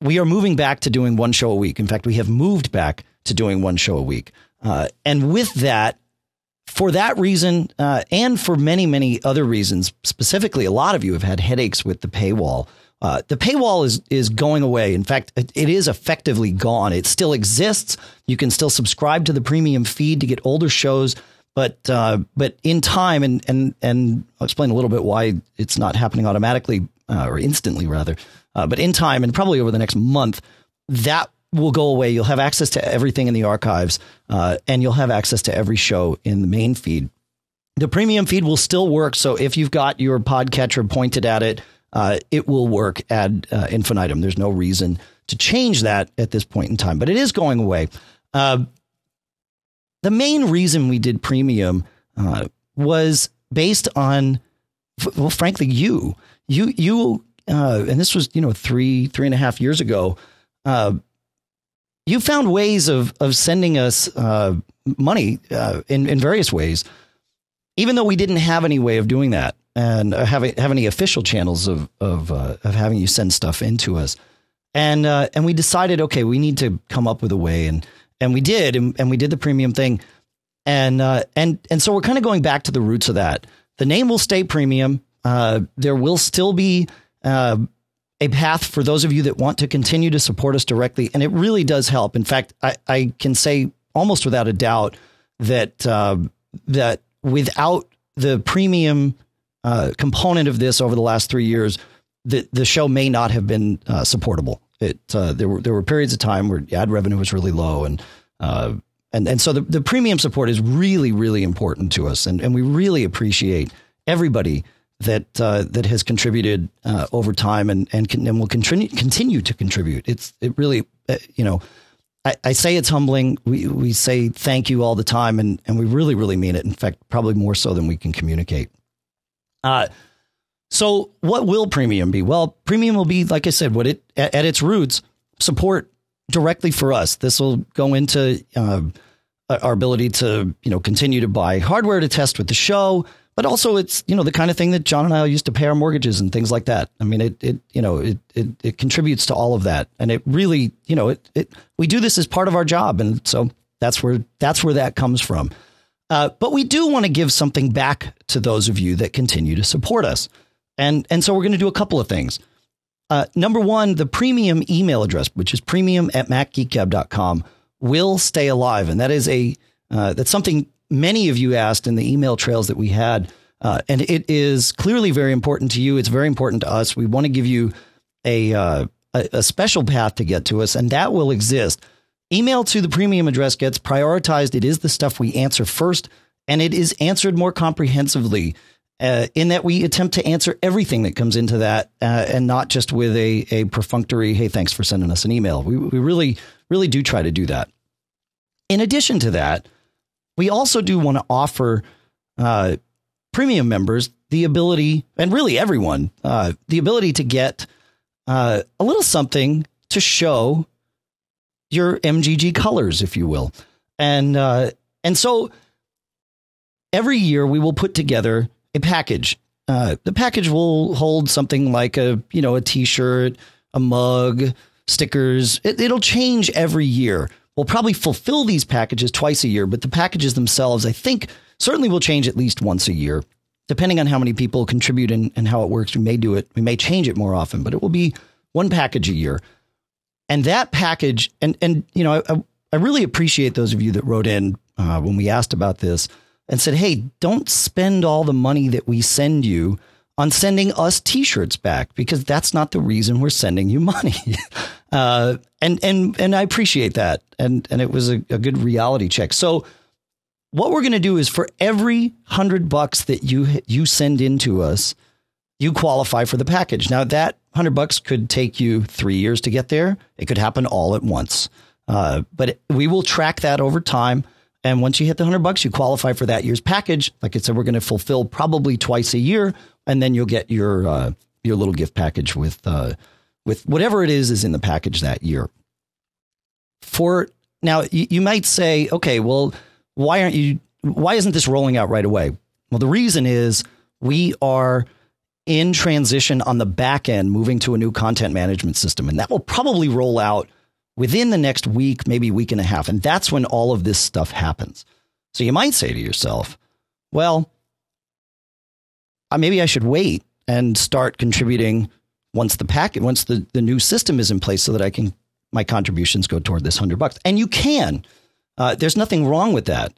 we are moving back to doing one show a week. In fact, we have moved back to doing one show a week. Uh, and with that, for that reason, uh, and for many, many other reasons, specifically, a lot of you have had headaches with the paywall. Uh, the paywall is is going away. In fact, it, it is effectively gone. It still exists. You can still subscribe to the premium feed to get older shows, but uh, but in time, and and and I'll explain a little bit why it's not happening automatically uh, or instantly, rather. Uh, but in time, and probably over the next month, that will go away. You'll have access to everything in the archives, uh, and you'll have access to every show in the main feed. The premium feed will still work. So if you've got your podcatcher pointed at it, uh, it will work ad uh, infinitum. There's no reason to change that at this point in time, but it is going away. Uh, the main reason we did premium uh, was based on, well, frankly, you, you, you, uh, and this was you know three, three and a half years ago you found ways of of sending us uh, money uh, in in various ways, even though we didn't have any way of doing that and have have any official channels of of uh, of having you send stuff into us. And uh, and we decided, okay, we need to come up with a way, and and we did, and, and we did the premium thing, and uh, and and so we're kind of going back to the roots of that. The name will stay premium. Uh, there will still be a path for those of you that want to continue to support us directly. And it really does help. In fact, I, I can say almost without a doubt that uh, that without the premium uh, component of this over the last three years, the the show may not have been uh, supportable. It uh, there were there were periods of time where ad revenue was really low and uh, and and so the, the premium support is really really important to us and and we really appreciate everybody that uh, that has contributed uh, over time and and, can, and will continue continue to contribute. It's it really uh, you know I, I, say it's humbling. We we say thank you all the time, and and we really really mean it. In fact, probably more so than we can communicate. Uh, so what will premium be? Well, premium will be like I said, what it at, at its roots support directly for us. This will go into uh, our ability to you know continue to buy hardware to test with the show but also it's you know the kind of thing that John and I used to pay our mortgages and things like that. I mean, it it you know it it, it contributes to all of that, and it really you know it it we do this as part of our job, and so that's where that's where that comes from. Uh, but we do want to give something back to those of you that continue to support us, and and so we're going to do a couple of things. Uh, number one, the premium email address, which is premium at macgeekgab.com, will stay alive, and that is a uh, that's something many of you asked in the email trails that we had. Uh, and it is clearly very important to you. It's very important to us. We want to give you a, uh, a, a special path to get to us, and that will exist. Email to the premium address gets prioritized. It is the stuff we answer first, and it is answered more comprehensively. Uh, in that we attempt to answer everything that comes into that, uh, and not just with a a perfunctory "Hey, thanks for sending us an email." We we really really do try to do that. In addition to that, we also do want to offer uh, premium members the ability, and really everyone, uh, the ability to get uh, a little something to show your MGG colors, if you will, and uh, and so every year we will put together a package. Uh, the package will hold something like a you know a T-shirt, a mug, stickers. It, it'll change every year. We'll probably fulfill these packages twice a year, but the packages themselves, I think, certainly will change at least once a year. Depending on how many people contribute and, and how it works, we may do it. We may change it more often, but it will be one package a year. And that package, and and you know, I, I really appreciate those of you that wrote in uh, when we asked about this and said, "Hey, don't spend all the money that we send you on sending us T-shirts back because that's not the reason we're sending you money." Uh, and and and I appreciate that, and and it was a, a good reality check. So what we're going to do is for every hundred bucks that you you send in to us, you qualify for the package. Now that hundred bucks could take you three years to get there. It could happen all at once. Uh, but we will track that over time. And once you hit the hundred bucks, you qualify for that year's package. Like I said, we're going to fulfill probably twice a year, and then you'll get your uh, your little gift package with uh, with whatever it is is in the package that year. For now, you, you might say, okay, well, why aren't you? Why isn't this rolling out right away? Well, the reason is we are in transition on the back end, moving to a new content management system, and that will probably roll out within the next week, maybe week and a half. And that's when all of this stuff happens. So you might say to yourself, well, uh, maybe I should wait and start contributing once the packet, once the, the new system is in place so that I can, my contributions go toward this hundred bucks. And you can. Uh, there's nothing wrong with that.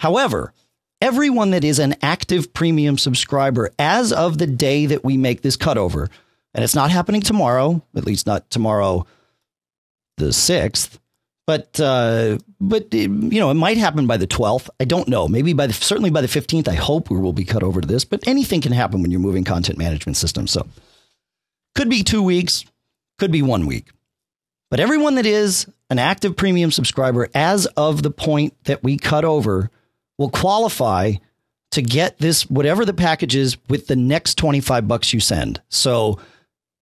However, everyone that is an active premium subscriber as of the day that we make this cutover, and it's not happening tomorrow, at least not tomorrow the sixth. But uh, but you know it might happen by the twelfth. I don't know. Maybe by the certainly by the fifteenth. I hope we will be cut over to this. But anything can happen when you're moving content management systems. So could be two weeks, could be one week. But everyone that is an active premium subscriber as of the point that we cut over will qualify to get this whatever the package is with the next 25 bucks you send. So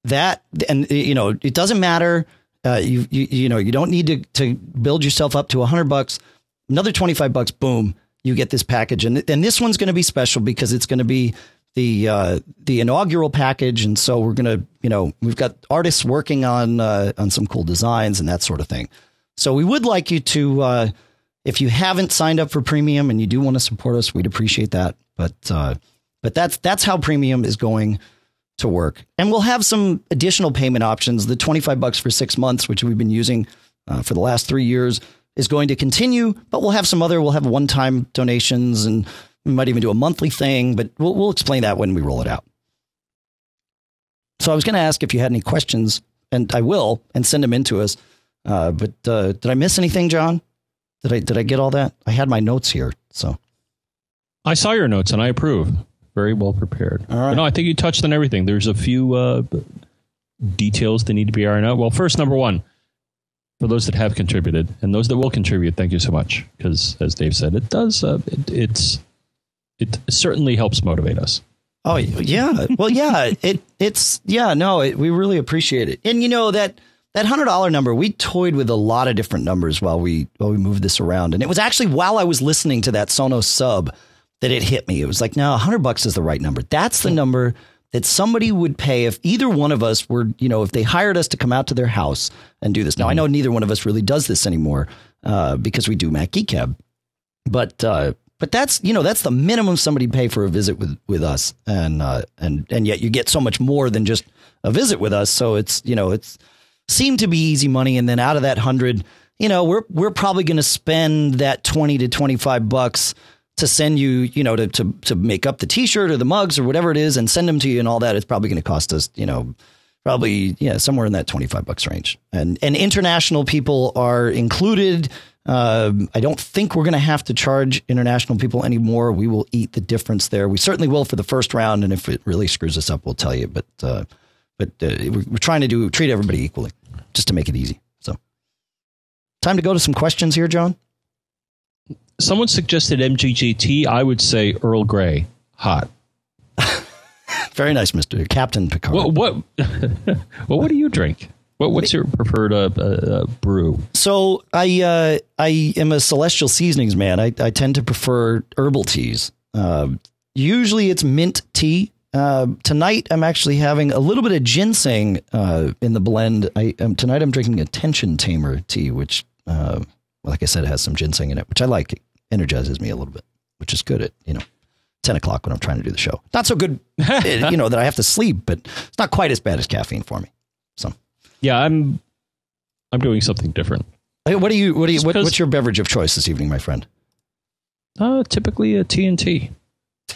that and you know it doesn't matter uh, you, you you know you don't need to to build yourself up to a hundred bucks. Another twenty five bucks, boom, you get this package, and and this one's going to be special because it's going to be the uh, the inaugural package, and so we're gonna you know we've got artists working on uh, on some cool designs and that sort of thing. So we would like you to, uh, if you haven't signed up for premium and you do want to support us, we'd appreciate that. But uh, but that's that's how premium is going to work. And we'll have some additional payment options. The 25 bucks for six months, which we've been using uh, for the last three years, is going to continue, but we'll have some other, we'll have one time donations and we might even do a monthly thing, but we'll, we'll explain that when we roll it out. So I was going to ask if you had any questions, and I will, and send them in to us. Uh, but uh, did I miss anything, John? Did I did I get all that? I had my notes here, so I saw your notes and I approve very well prepared. All right. No, I think you touched on everything. There's a few uh, details that need to be ironed out. Well, first, number one, for those that have contributed and those that will contribute, thank you so much. Because as Dave said, it does. Uh, it, it's it certainly helps motivate us. Oh yeah, well yeah, it it's yeah no, it, we really appreciate it, and you know that that hundred dollar number, we toyed with a lot of different numbers while we while we moved this around, and it was actually while I was listening to that Sonos sub that it hit me. It was like, no, 100 bucks is the right number. That's the number that somebody would pay if either one of us were, you know, if they hired us to come out to their house and do this. Now, I know neither one of us really does this anymore uh, because we do Mac Geek Gab, but uh, but that's you know that's the minimum somebody pay for a visit with with us, and uh, and and yet you get so much more than just a visit with us. So it's you know it's seemed to be easy money, and then out of that hundred, you know, we're we're probably going to spend that twenty to twenty five bucks to send you, you know, to, to, to make up the t-shirt or the mugs or whatever it is and send them to you and all that, it's probably going to cost us, you know, probably, yeah, somewhere in that 25 bucks range. And, and international people are included. Uh, I don't think we're going to have to charge international people anymore. We will eat the difference there. We certainly will for the first round. And if it really screws us up, we'll tell you, but, uh, but uh, we're, we're trying to do, treat everybody equally just to make it easy. So time to go to some questions here, John someone suggested MGGT. I would say Earl Grey, hot. Very nice, Mister Captain Picard. What? What? well, what do you drink? What, what's your preferred uh, uh, brew? So I uh, I am a celestial seasonings man. I, I tend to prefer herbal teas. Um, usually it's mint tea. Uh, tonight I'm actually having a little bit of ginseng uh, in the blend. I um, tonight I'm drinking a tension tamer tea, which, uh, like I said, has some ginseng in it, which I like It energizes me a little bit, which is good at, you know, 10 o'clock when I'm trying to do the show. Not so good, you know, that I have to sleep, but it's not quite as bad as caffeine for me. So, yeah, I'm, I'm doing something different. What do you, what do you, what, what's your beverage of choice this evening, my friend? Uh, typically a TNT.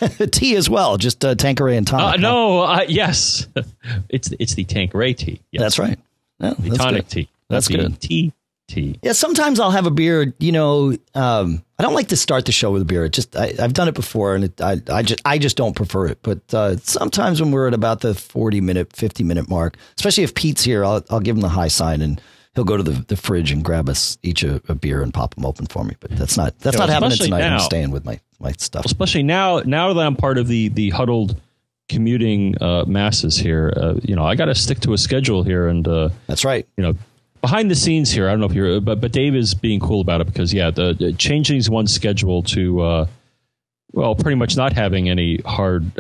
tea as well, just uh, Tanqueray and tonic. Uh, no, uh, yes, it's it's the Tanqueray tea. Yes. That's right. Yeah, the tonic good. tea. That's, that's good. Tea tea. Yeah, sometimes I'll have a beer. You know, um, I don't like to start the show with a beer. It just I, have done it before, and it, I I just I just don't prefer it. But uh, sometimes when we're at about the forty minute, fifty minute mark, especially if Pete's here, I'll I'll give him the high sign and he'll go to the, the fridge and grab us each a, a beer and pop them open for me. But that's not that's Yeah, not happening tonight. I'm staying with my my stuff. especially now now that I'm part of the the huddled commuting uh, masses here. Uh, you know, I got to stick to a schedule here, and uh, That's right. you know, behind the scenes here. I don't know if you're, but but Dave is being cool about it because yeah, the, the changing one's schedule to uh, well, pretty much not having any hard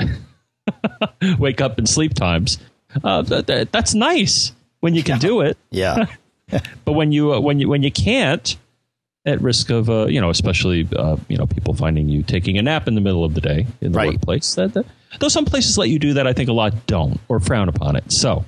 wake up and sleep times. Uh, that, that, that's nice when you can do it, Yeah. but when you uh, when you when you can't. At risk of, uh, you know, especially, uh, you know, people finding you taking a nap in the middle of the day in the Right. workplace. That, that, though some places let you do that, I think a lot don't or frown upon it. So,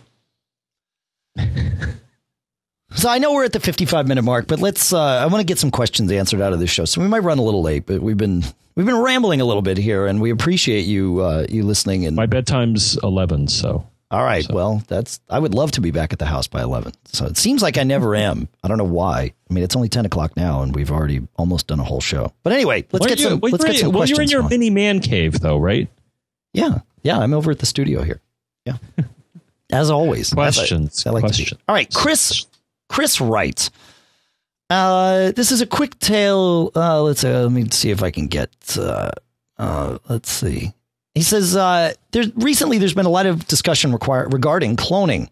So I know we're at the 55 minute mark, but let's. Uh, I want to get some questions answered out of this show. So we might run a little late, but we've been we've been rambling a little bit here, and we appreciate you uh, you listening. And my bedtime's 11, so all right, well, that's. I would love to be back at the house by 11. So it seems like I never am. I don't know why. I mean, it's only 10 o'clock now, and we've already almost done a whole show. But anyway, let's Well, get you- some. well, let's you're- get some well, questions. you're in your going. mini man cave, though, right? Yeah, yeah. I'm over at the studio here. Yeah, as always. Questions, I, I like questions. All right, Chris. Chris writes. Uh, this is a quick tale. Uh, let's uh, let me see if I can get. Uh, uh, let's see. He says uh, there's recently there's been a lot of discussion require, regarding cloning.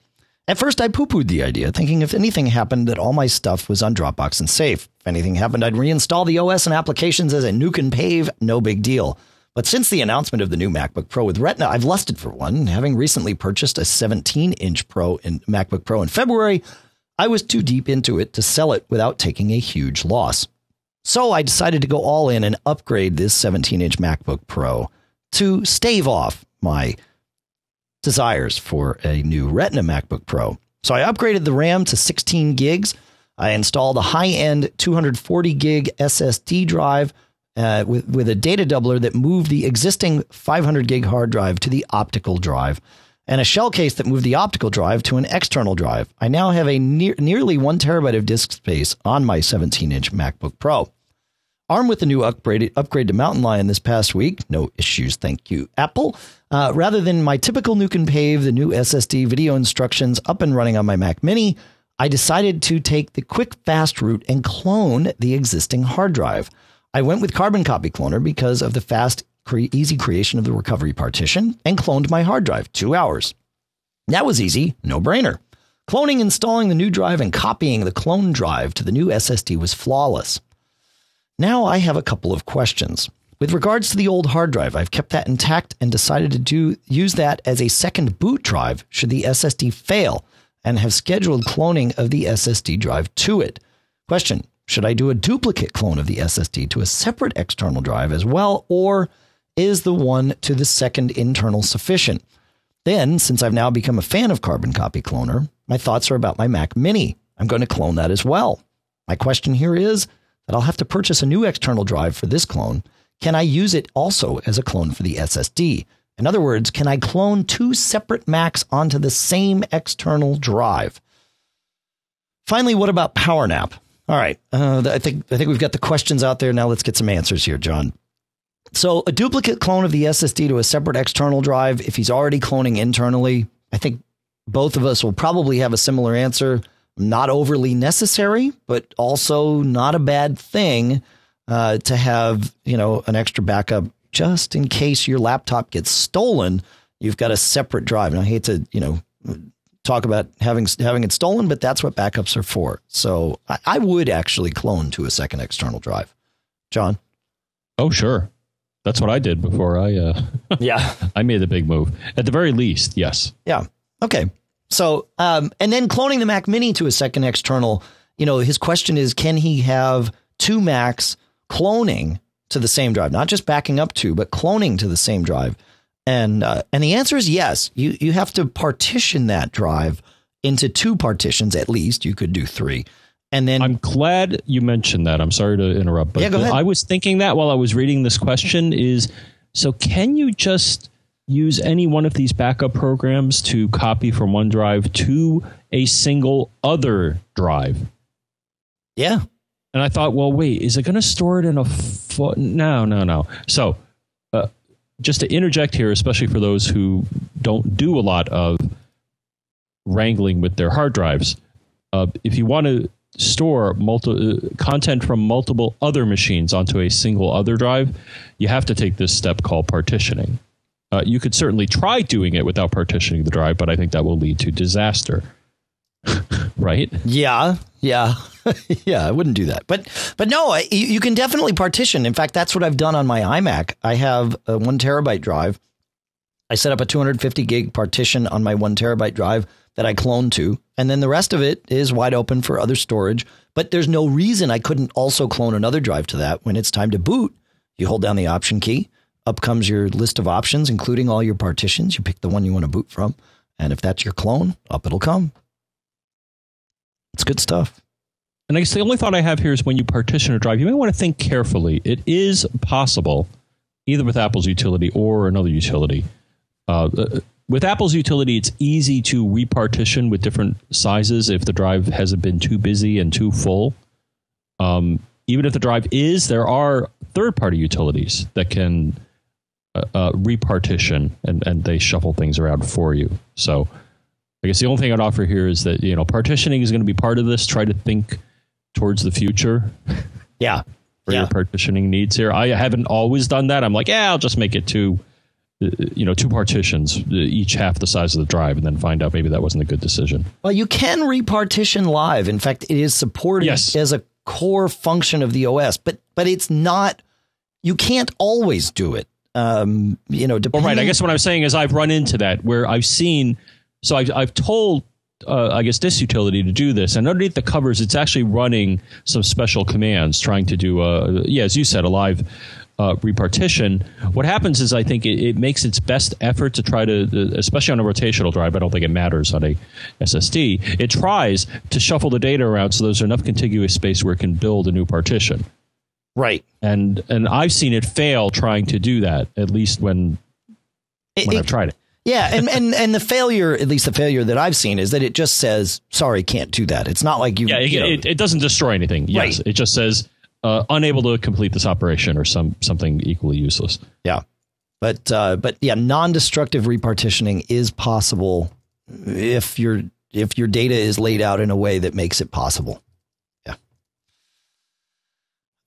At first, I poo pooed the idea, thinking if anything happened, that all my stuff was on Dropbox and safe. If anything happened, I'd reinstall the OS and applications as a nuke and pave, no big deal. But since the announcement of the new MacBook Pro with Retina, I've lusted for one. Having recently purchased a 17 inch Pro in MacBook Pro in February, I was too deep into it to sell it without taking a huge loss. So I decided to go all in and upgrade this 17 inch MacBook Pro to stave off my desires for a new Retina MacBook Pro. So I upgraded the RAM to 16 gigs. I installed a high end 240 gig SSD drive uh, with, with a data doubler that moved the existing 500 gig hard drive to the optical drive and a shell case that moved the optical drive to an external drive. I now have a near, nearly one terabyte of disk space on my 17 inch MacBook Pro. Armed with the new upgrade, upgrade to Mountain Lion this past week, no issues, thank you, Apple. Uh, rather than my typical nuke and pave, the new SSD video instructions up and running on my Mac Mini, I decided to take the quick, fast route and clone the existing hard drive. I went with Carbon Copy Cloner because of the fast, cre- easy creation of the recovery partition and cloned my hard drive, two hours. That was easy, no brainer. Cloning, installing the new drive, and copying the clone drive to the new SSD was flawless. Now I have a couple of questions. With regards to the old hard drive, I've kept that intact and decided to do use that as a second boot drive should the SSD fail and have scheduled cloning of the SSD drive to it. Question, should I do a duplicate clone of the SSD to a separate external drive as well or is the one to the second internal sufficient? Then, since I've now become a fan of Carbon Copy Cloner, my thoughts are about my Mac Mini. I'm going to clone that as well. My question here is that I'll have to purchase a new external drive for this clone. Can I use it also as a clone for the SSD? In other words, can I clone two separate Macs onto the same external drive? Finally, what about PowerNap? All right, uh, I think I think we've got the questions out there. Now let's get some answers here, John. So, a duplicate clone of the SSD to a separate external drive, if he's already cloning internally, I think both of us will probably have a similar answer. Not overly necessary, but also not a bad thing uh, to have, you know, an extra backup just in case your laptop gets stolen. You've got a separate drive. And I hate to, you know, talk about having having it stolen, but that's what backups are for. So I, I would actually clone to a second external drive. John. Oh, sure. That's what I did before I uh, Yeah. I made the big move. At the very least, yes. Yeah. Okay. So, um, and then cloning the Mac Mini to a second external, you know, his question is can he have two Macs cloning to the same drive, not just backing up to, but cloning to the same drive? And uh, and the answer is yes. You you have to partition that drive into two partitions at least. You could do three, and then I'm glad you mentioned that. I'm sorry to interrupt, but Yeah, go ahead. I was thinking that while I was reading this question is so can you just use any one of these backup programs to copy from one drive to a single other drive? yeah, And I thought, well, wait, is it going to store it in a fo- no, no, no. So, uh, just to interject here, especially for those who don't do a lot of wrangling with their hard drives, uh, if you want to store multi- uh, content from multiple other machines onto a single other drive, you have to take this step called partitioning. Uh, you could certainly try doing it without partitioning the drive, but I think that will lead to disaster. right? Yeah, yeah, yeah. I wouldn't do that, but but no, I, you, you can definitely partition. In fact, that's what I've done on my iMac. I have a one terabyte drive. I set up a 250 gig partition on my one terabyte drive that I clone to, and then the rest of it is wide open for other storage. But there's no reason I couldn't also clone another drive to that when it's time to boot. You hold down the option key, up comes your list of options, including all your partitions. You pick the one you want to boot from, and if that's your clone, up it'll come. It's good stuff. And I guess the only thought I have here is when you partition a drive, you may want to think carefully. It is possible, either with Apple's utility or another utility. Uh, with Apple's utility, it's easy to repartition with different sizes if the drive hasn't been too busy and too full. Um, even if the drive is, there are third party utilities that can uh, uh, repartition and, and they shuffle things around for you. So I guess the only thing I'd offer here is that, you know, partitioning is going to be part of this. Try to think towards the future. Yeah. For yeah. your partitioning needs here. I haven't always done that. I'm like, yeah, I'll just make it two, uh, you know, two partitions, uh, each half the size of the drive, and then find out maybe that wasn't a good decision. Well, you can repartition live. In fact, it is supported Yes. as a core function of the OS, but but it's not. You can't always do it. Um, you know, Well, right. I guess what I'm saying is I've run into that where I've seen. So I've, I've told, uh, I guess, this utility to do this, and underneath the covers, it's actually running some special commands trying to do, a yeah, as you said, a live uh, repartition. What happens is I think it, it makes its best effort to try to, especially on a rotational drive. I don't think it matters on a SSD. It tries to shuffle the data around so there's enough contiguous space where it can build a new partition right. and and I've seen it fail trying to do that. At least when It- when it- I've tried it. Yeah, and, and and the failure, at least the failure that I've seen, is that it just says, "Sorry, can't do that." It's not like you. Yeah, it, you know, it, it doesn't destroy anything. Yes, Right. it just says uh, unable to complete this operation or some something equally useless. yeah, but uh, but yeah, non-destructive repartitioning is possible if your if your data is laid out in a way that makes it possible. Yeah.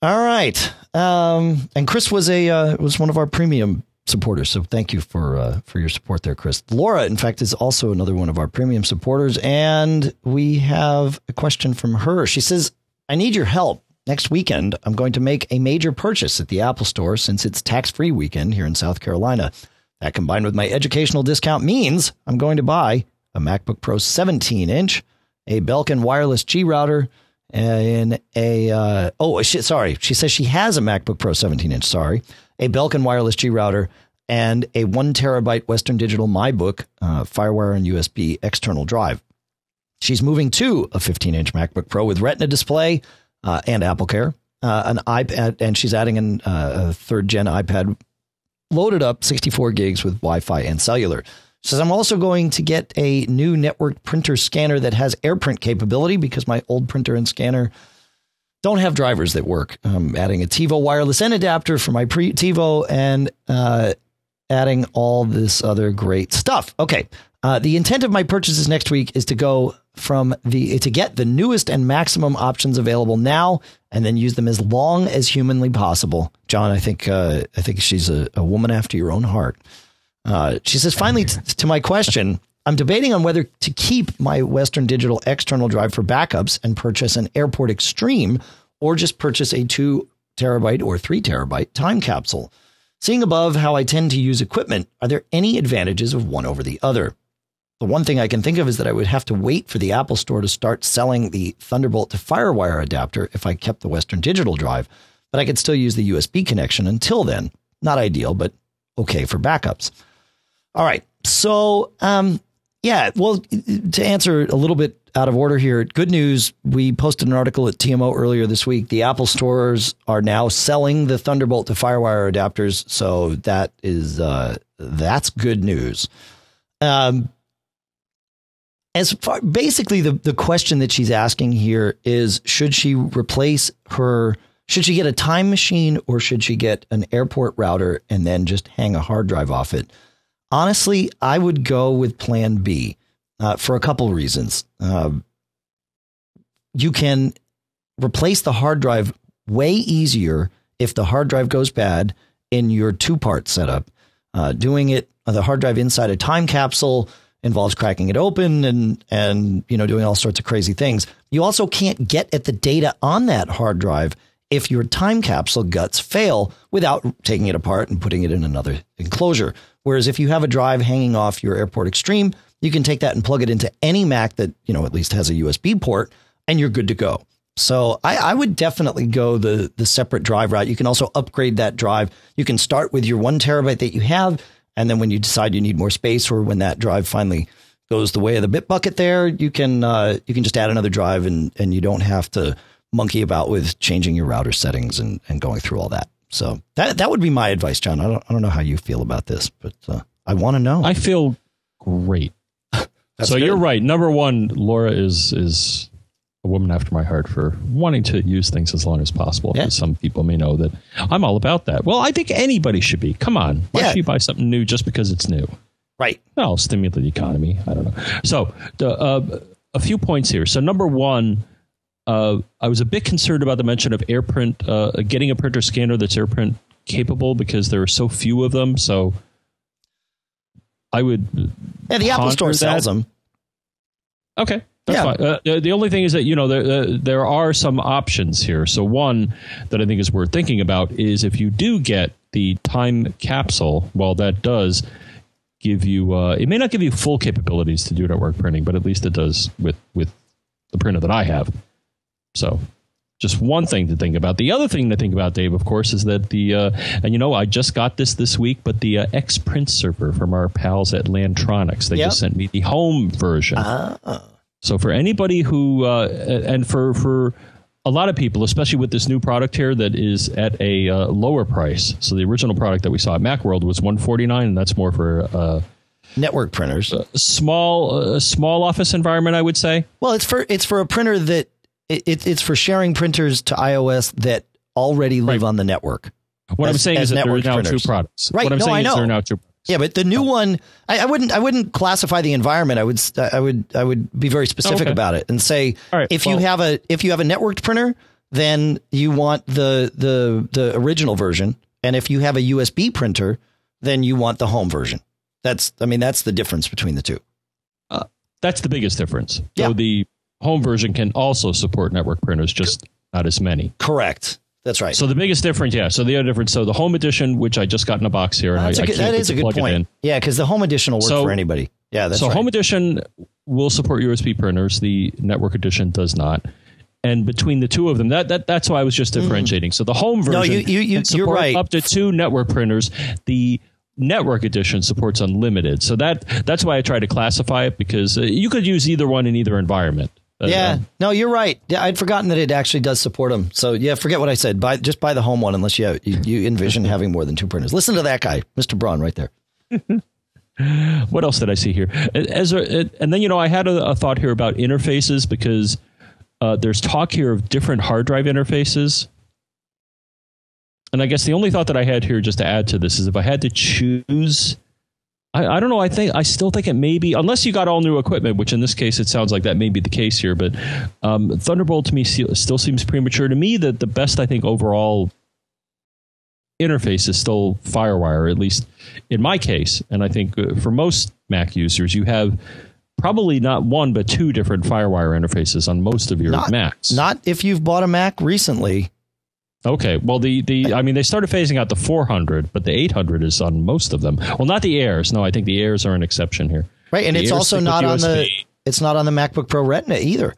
All right, um, and Chris was a uh, was one of our premium supporters, so thank you for uh, for your support there, Chris. Laura, in fact, is also another one of our premium supporters, and we have a question from her. She says, "I need your help." Next weekend, I'm going to make a major purchase at the Apple Store since it's tax free weekend here in South Carolina. That combined with my educational discount means I'm going to buy a MacBook Pro 17 inch, a Belkin wireless G router, and a uh, oh shit, sorry, she says she has a MacBook Pro 17 inch. Sorry, a Belkin wireless G router and a one terabyte Western Digital MyBook uh, FireWire and USB external drive. She's moving to a 15 inch MacBook Pro with Retina display uh, and AppleCare, uh, an iPad, and she's adding an, uh, a third gen iPad loaded up 64 gigs with Wi Fi and cellular. She says, I'm also going to get a new network printer scanner that has AirPrint capability because my old printer and scanner don't have drivers that work. I'm adding a TiVo wireless N adapter for my pre TiVo and uh, adding all this other great stuff. Okay. Uh, the intent of my purchases next week is to go from the to get the newest and maximum options available now, and then use them as long as humanly possible. John, I think uh, I think she's a, a woman after your own heart. Uh, she says, finally, t- to my question, I'm debating on whether to keep my Western Digital external drive for backups and purchase an Airport Extreme, or just purchase a two terabyte or three terabyte time capsule. Seeing above how I tend to use equipment, are there any advantages of one over the other? The one thing I can think of is that I would have to wait for the Apple Store to start selling the Thunderbolt to FireWire adapter if I kept the Western Digital drive, but I could still use the USB connection until then. Not ideal, but okay for backups. All right. So, um, yeah, well, to answer a little bit out of order here, good news. We posted an article at TMO earlier this week. The Apple stores are now selling the Thunderbolt to FireWire adapters. So that is, uh, that's good news. Um, as far basically the, the question that she's asking here is should she replace her should she get a time machine or should she get an airport router and then just hang a hard drive off it honestly i would go with plan b uh, for a couple reasons uh, you can replace the hard drive way easier if the hard drive goes bad in your two part setup. Uh, doing it uh, the hard drive inside a time capsule involves cracking it open and and you know doing all sorts of crazy things. You also can't get at the data on that hard drive if your time capsule guts fail without taking it apart and putting it in another enclosure. Whereas if you have a drive hanging off your Airport Extreme, you can take that and plug it into any Mac that you know at least has a USB port, and you're good to go. So I, I, would definitely go the the separate drive route. You can also upgrade that drive. You can start with your one terabyte that you have, and then when you decide you need more space, or when that drive finally goes the way of the bit bucket, there you can uh, you can just add another drive, and and you don't have to monkey about with changing your router settings and, and going through all that. So that that would be my advice, John. I don't I don't know how you feel about this, but uh, I want to know. I feel great. so good. you're right. Number one, Laura is is a woman after my heart for wanting to use things as long as possible. Yeah. Some people may know that I'm all about that. Well, I think anybody should be. Come on. Why yeah. should you buy something new just because it's new? Right. Well, stimulate the economy. I don't know. So, uh, a few points here. So, number one, uh, I was a bit concerned about the mention of AirPrint, uh, getting a printer scanner that's AirPrint capable because there are so few of them. So, I would. Yeah, the Apple Store sells them. Okay. That's yeah. fine. Uh, the only thing is that you know there uh, there are some options here. So one that I think is worth thinking about is if you do get the time capsule. Well, that does give you. Uh, it may not give you full capabilities to do network printing, but at least it does with with the printer that I have. So just one thing to think about. The other thing to think about, Dave, of course, is that the uh, and you know I just got this this week, but the uh, xPrintServer from our pals at Lantronix, they yep. just sent me the home version. Uh. So for anybody who uh, and for for a lot of people, especially with this new product here that is at a uh, lower price. So the original product that we saw at MacWorld was 149 and that's more for uh, network printers. small uh, small office environment, I would say. Well, it's for it's for a printer that it, it's for sharing printers to iOS that already live right. on the network. What as, I'm saying is that there are now printers. two products. Right. What I'm no, saying I know. is there are now two yeah, but the new one, I, I, wouldn't, I wouldn't classify the environment. I would, I would, I would be very specific okay. about it and say, right, if well, you have a, if you have a networked printer, then you want the the the original version, and if you have a USB printer, then you want the home version. That's, I mean, that's the difference between the two. Uh, that's the biggest difference. Yeah. So the home version can also support network printers, just not as many. Correct. That's right. So the biggest difference, yeah. So the other difference, so the home edition, which I just got in a box here, and I, good, I that is a good point. Yeah, because the home edition will work so, for anybody. Yeah, that's so right. home edition will support USB printers. The network edition does not. And between the two of them, that, that that's why I was just mm-hmm. differentiating. Mm. So the home version, no, you, you, you, you're right. Up to two network printers. The network edition supports unlimited. So that that's why I try to classify it because uh, you could use either one in either environment. Yeah, no, you're right. Yeah, I'd forgotten that it actually does support them. So yeah, forget what I said. Buy just buy the home one unless you you, you envision having more than two printers. Listen to that guy, Mr. Braun, right there. what else did I see here? As a, and then you know I had a, a thought here about interfaces because uh, there's talk here of different hard drive interfaces. And I guess the only thought that I had here, just to add to this, is if I had to choose I, I, don't know. I think I still think it may be unless you got all new equipment, which in this case it sounds like that may be the case here. But um, Thunderbolt to me still seems premature. To me, that the best I think overall interface is still FireWire, at least in my case. And I think uh, for most Mac users, you have probably not one but two different FireWire interfaces on most of your not, Macs. Not if you've bought a Mac recently. Okay. Well, the, the I mean, they started phasing out the 400, but the 800 is on most of them. Well, not the Airs. No, I think the Airs are an exception here. Right, and the it's Airs also not on the it's not on the MacBook Pro Retina either.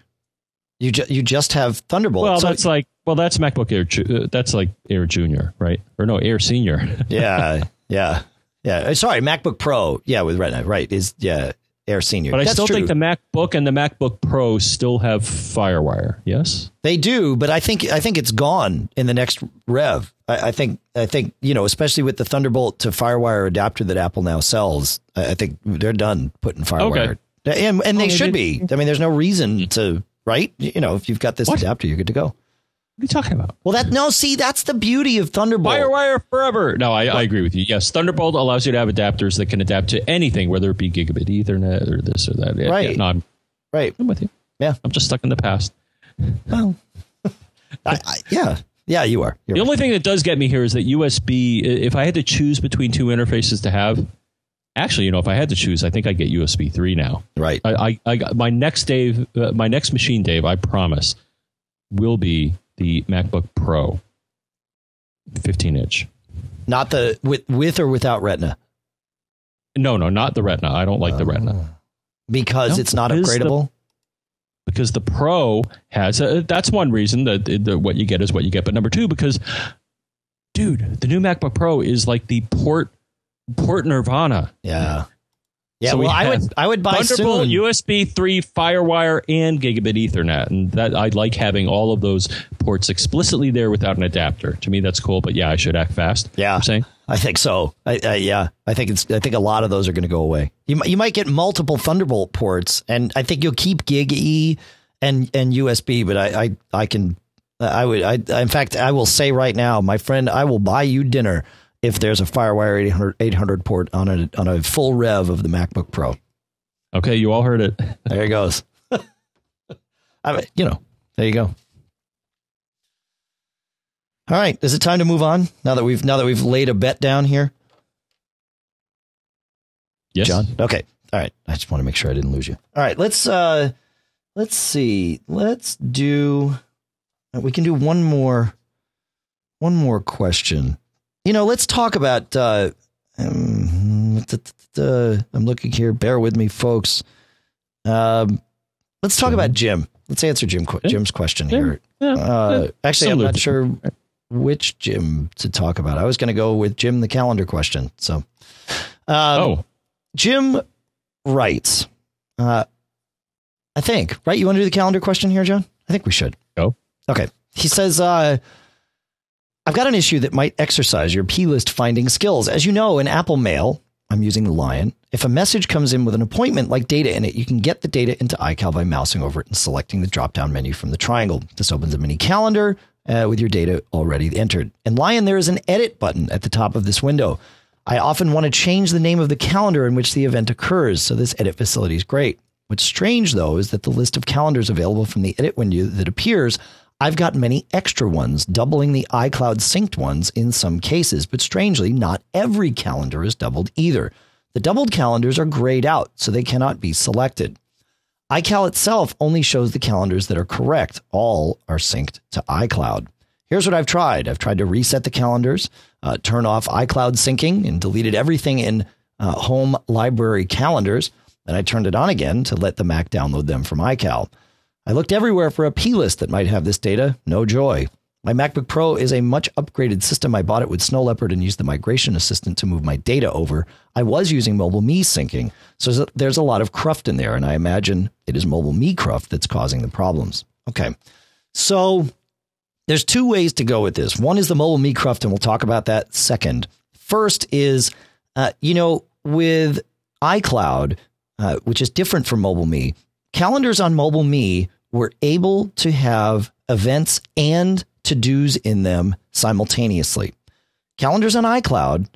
You ju- you just have Thunderbolt. Well, so, that's like well, that's MacBook Air. Uh, that's like Air Junior, right? Or no, Air Senior. yeah, yeah, yeah. Sorry, MacBook Pro. Yeah, with Retina. Right? Is yeah. Air Senior. But I That's still true. think the MacBook and the MacBook Pro still have FireWire. Yes, they do. But I think I think it's gone in the next rev. I, I think I think you know, especially with the Thunderbolt to FireWire adapter that Apple now sells. I, I think they're done putting FireWire. Okay. And and they should be. I mean, there's no reason to right. You know, if you've got this what? adapter, you're good to go. What are you talking about? Well, that no, see, that's the beauty of Thunderbolt. Firewire forever. No, I, I, agree with you. Yes, Thunderbolt allows you to have adapters that can adapt to anything, whether it be gigabit Ethernet or this or that. right. Yeah, no, I'm right. I'm with you. Yeah, I'm just stuck in the past. Well, I, I, yeah, yeah, you are. You're the right. only thing that does get me here is that USB. If I had to choose between two interfaces to have, actually, you know, if I had to choose, I think I get USB three now. right. I, I, I got my next Dave, uh, my next machine, Dave. I promise, will be the MacBook Pro, fifteen inch. Not the with with or without Retina No, no, not the Retina. I don't like the Retina because No, it's not is the- upgradable. because the Pro has. Uh, that's one reason that the, the, what you get is what you get. But number two, because, dude, the new MacBook Pro is like the port port Nirvana. yeah. Yeah, So we well, I would I would buy Thunderbolt, soon. USB 3, FireWire, and Gigabit Ethernet. And that I like having all of those ports explicitly there without an adapter. To me, that's cool. But yeah, I should act fast. Yeah. I'm saying. I think so. I, I, yeah, I think it's. I think a lot of those are going to go away. You you might get multiple Thunderbolt ports, and I think you'll keep Gig E and and USB. But I I, I can. I would. I in fact I will say right now, my friend, I will buy you dinner if there's a FireWire 800, 800 port on a on a full rev of the MacBook Pro. Okay, you all heard it. There he goes. I mean, you know, there you go. All right, is it time to move on now that we've now that we've laid a bet down here? Yes. John. Okay. All right. I just want to make sure I didn't lose you. All right. Let's uh let's see. Let's do we can do one more one more question. You know, let's talk about uh um, I'm looking here. Bear with me, folks. Um let's talk about Jim. Let's answer Jim qu- Jim's question here. Uh, actually, I'm not sure which Jim to talk about. I was going to go with Jim the calendar question. So, um, oh, Jim writes, uh, I think, right? You want to do the calendar question here, John? I think we should. Oh, Okay. He says, uh, I've got an issue that might exercise your plist finding skills. As you know, in Apple Mail, I'm using the Lion. If a message comes in with an appointment like data in it, you can get the data into iCal by mousing over it and selecting the drop down menu from the triangle. This opens a mini calendar uh, with your data already entered. In Lion, there is an edit button at the top of this window. I often want to change the name of the calendar in which the event occurs, so this edit facility is great. What's strange, though, is that the list of calendars available from the edit window that appears, I've got many extra ones, doubling the iCloud synced ones in some cases, but strangely, not every calendar is doubled either. The doubled calendars are grayed out, so they cannot be selected. iCal itself only shows the calendars that are correct. All are synced to iCloud. Here's what I've tried I've tried to reset the calendars, uh, turn off iCloud syncing, and deleted everything in uh, home library calendars. Then I turned it on again to let the Mac download them from iCal. I looked everywhere for a plist that might have this data. No joy. My MacBook Pro is a much upgraded system. I bought it with Snow Leopard and used the migration assistant to move my data over. I was using MobileMe syncing, so there's a lot of cruft in there, and I imagine it is MobileMe cruft that's causing the problems. Okay, so there's two ways to go with this. One is the MobileMe cruft, and we'll talk about that second. First is, uh, you know, with iCloud, uh, which is different from MobileMe, calendars on MobileMe were able to have events and to dos in them simultaneously. Calendars on iCloud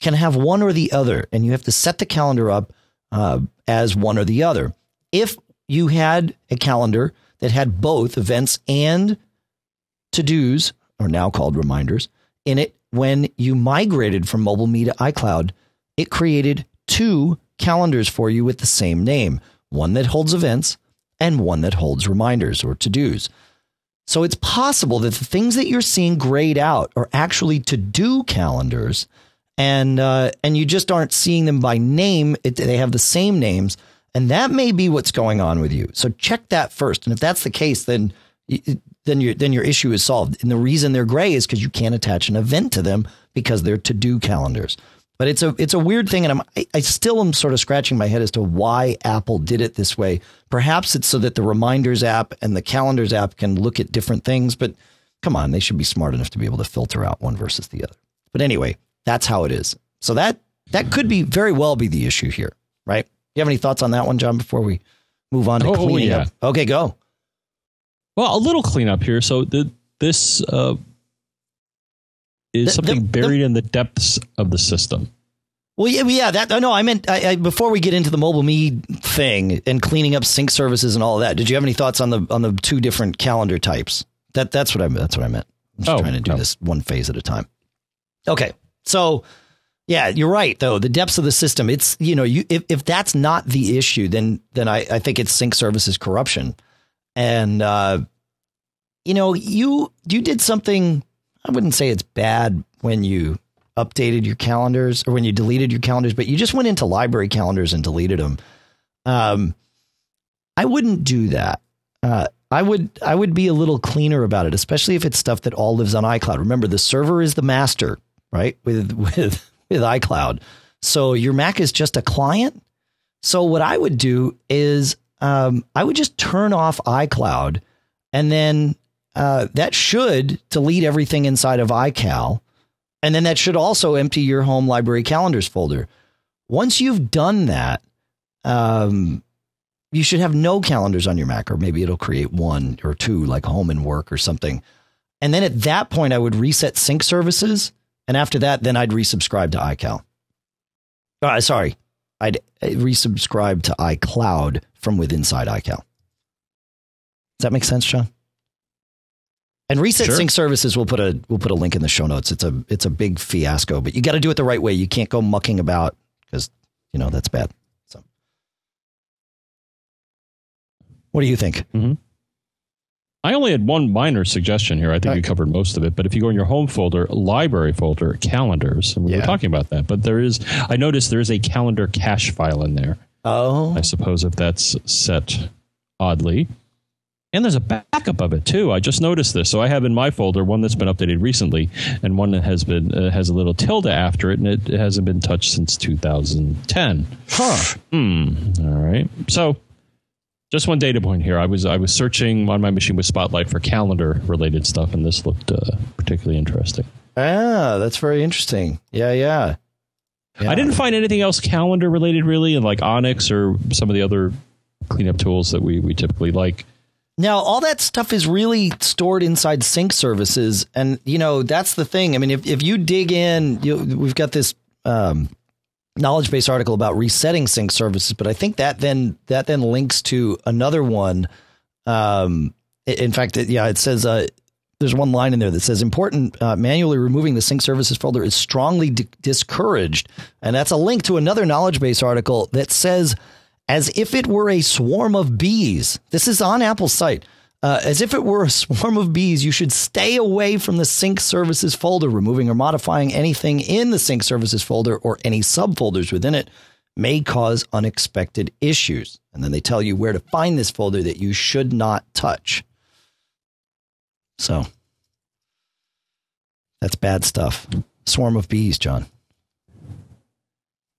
can have one or the other, and you have to set the calendar up uh, as one or the other. If you had a calendar that had both events and to dos, or now called reminders, in it when you migrated from MobileMe to iCloud, it created two calendars for you with the same name one that holds events and one that holds reminders or to dos. So it's possible that the things that you're seeing grayed out are actually to do calendars. And uh, and you just aren't seeing them by name. It, they have the same names, and that may be what's going on with you. So check that first. And if that's the case, then then your then your issue is solved. And the reason they're gray is because you can't attach an event to them because they're to do calendars. But it's a it's a weird thing, and I'm I, I still am sort of scratching my head as to why Apple did it this way. Perhaps it's so that the reminders app and the calendars app can look at different things. But come on, they should be smart enough to be able to filter out one versus the other. But anyway, that's how it is. So that that could be very well be the issue here, right? You have any thoughts on that one, John? Before we move on to Oh, cleaning yeah. up. Okay, go. well, a little cleanup here. So the, this uh, is The- something the- the- buried in the depths of the system. Well, yeah, yeah. That no, I meant I, I, before we get into the mobile me thing and cleaning up sync services and all that. Did you have any thoughts on the on the two different calendar types? That that's what I that's what I meant. I'm just Oh, trying to do no. this one phase at a time. Okay, so yeah, you're right though. The depths of the system. It's you know you if if that's not the issue, then then I I think it's sync services corruption, and uh, you know you you did something. I wouldn't say it's bad when you updated your calendars or when you deleted your calendars, but you just went into library calendars and deleted them. Um, I wouldn't do that. Uh, I would I would be a little cleaner about it, especially if it's stuff that all lives on iCloud. Remember, the server is the master, right? With with with iCloud. So your Mac is just a client. So what I would do is um, I would just turn off iCloud, and then uh, that should delete everything inside of iCal, and then that should also empty your home library calendars folder. Once you've done that, um, you should have no calendars on your Mac, or maybe it'll create one or two, like home and work or something. And then at that point, I would reset sync services, and after that, then I'd resubscribe to iCal. Uh, sorry, I'd uh, resubscribe to iCloud from within inside iCal. Does that make sense, John? And reset Sure. sync services, we'll put a we'll put a link in the show notes. It's a it's a big fiasco, but you got to do it the right way. You can't go mucking about because you know that's bad. So, what do you think? Mm-hmm. I only had one minor suggestion here. I think Right. you covered most of it. But if you go in your home folder, library folder, calendars, and we Yeah. were talking about that. But there is, I noticed there is a calendar cache file in there. Oh, I suppose if that's set oddly. And there's a backup of it too. I just noticed this. So I have in my folder one that's been updated recently, and one that has been uh, has a little tilde after it, and it, it hasn't been touched since 2010. huh? Hmm. All right. So, just one data point here. I was I was searching on my machine with Spotlight for calendar related stuff, and this looked uh, particularly interesting. Ah, that's very interesting. Yeah, yeah. Yeah. I didn't find anything else calendar related really, and like Onyx or some of the other cleanup tools that we we typically like. Now, all that stuff is really stored inside sync services. And, you know, that's the thing. I mean, if, if you dig in, you, we've got this um, knowledge base article about resetting sync services, but I think that then that then links to another one. Um, in fact, it, yeah, it says uh, there's one line in there that says important uh, manually removing the sync services folder is strongly di- discouraged. And that's a link to another knowledge base article that says as if it were a swarm of bees. This is on Apple's site. Uh, as if it were a swarm of bees, you should stay away from the sync services folder. Removing or modifying anything in the sync services folder or any subfolders within it may cause unexpected issues. And then they tell you where to find this folder that you should not touch. So that's bad stuff. Swarm of bees, John.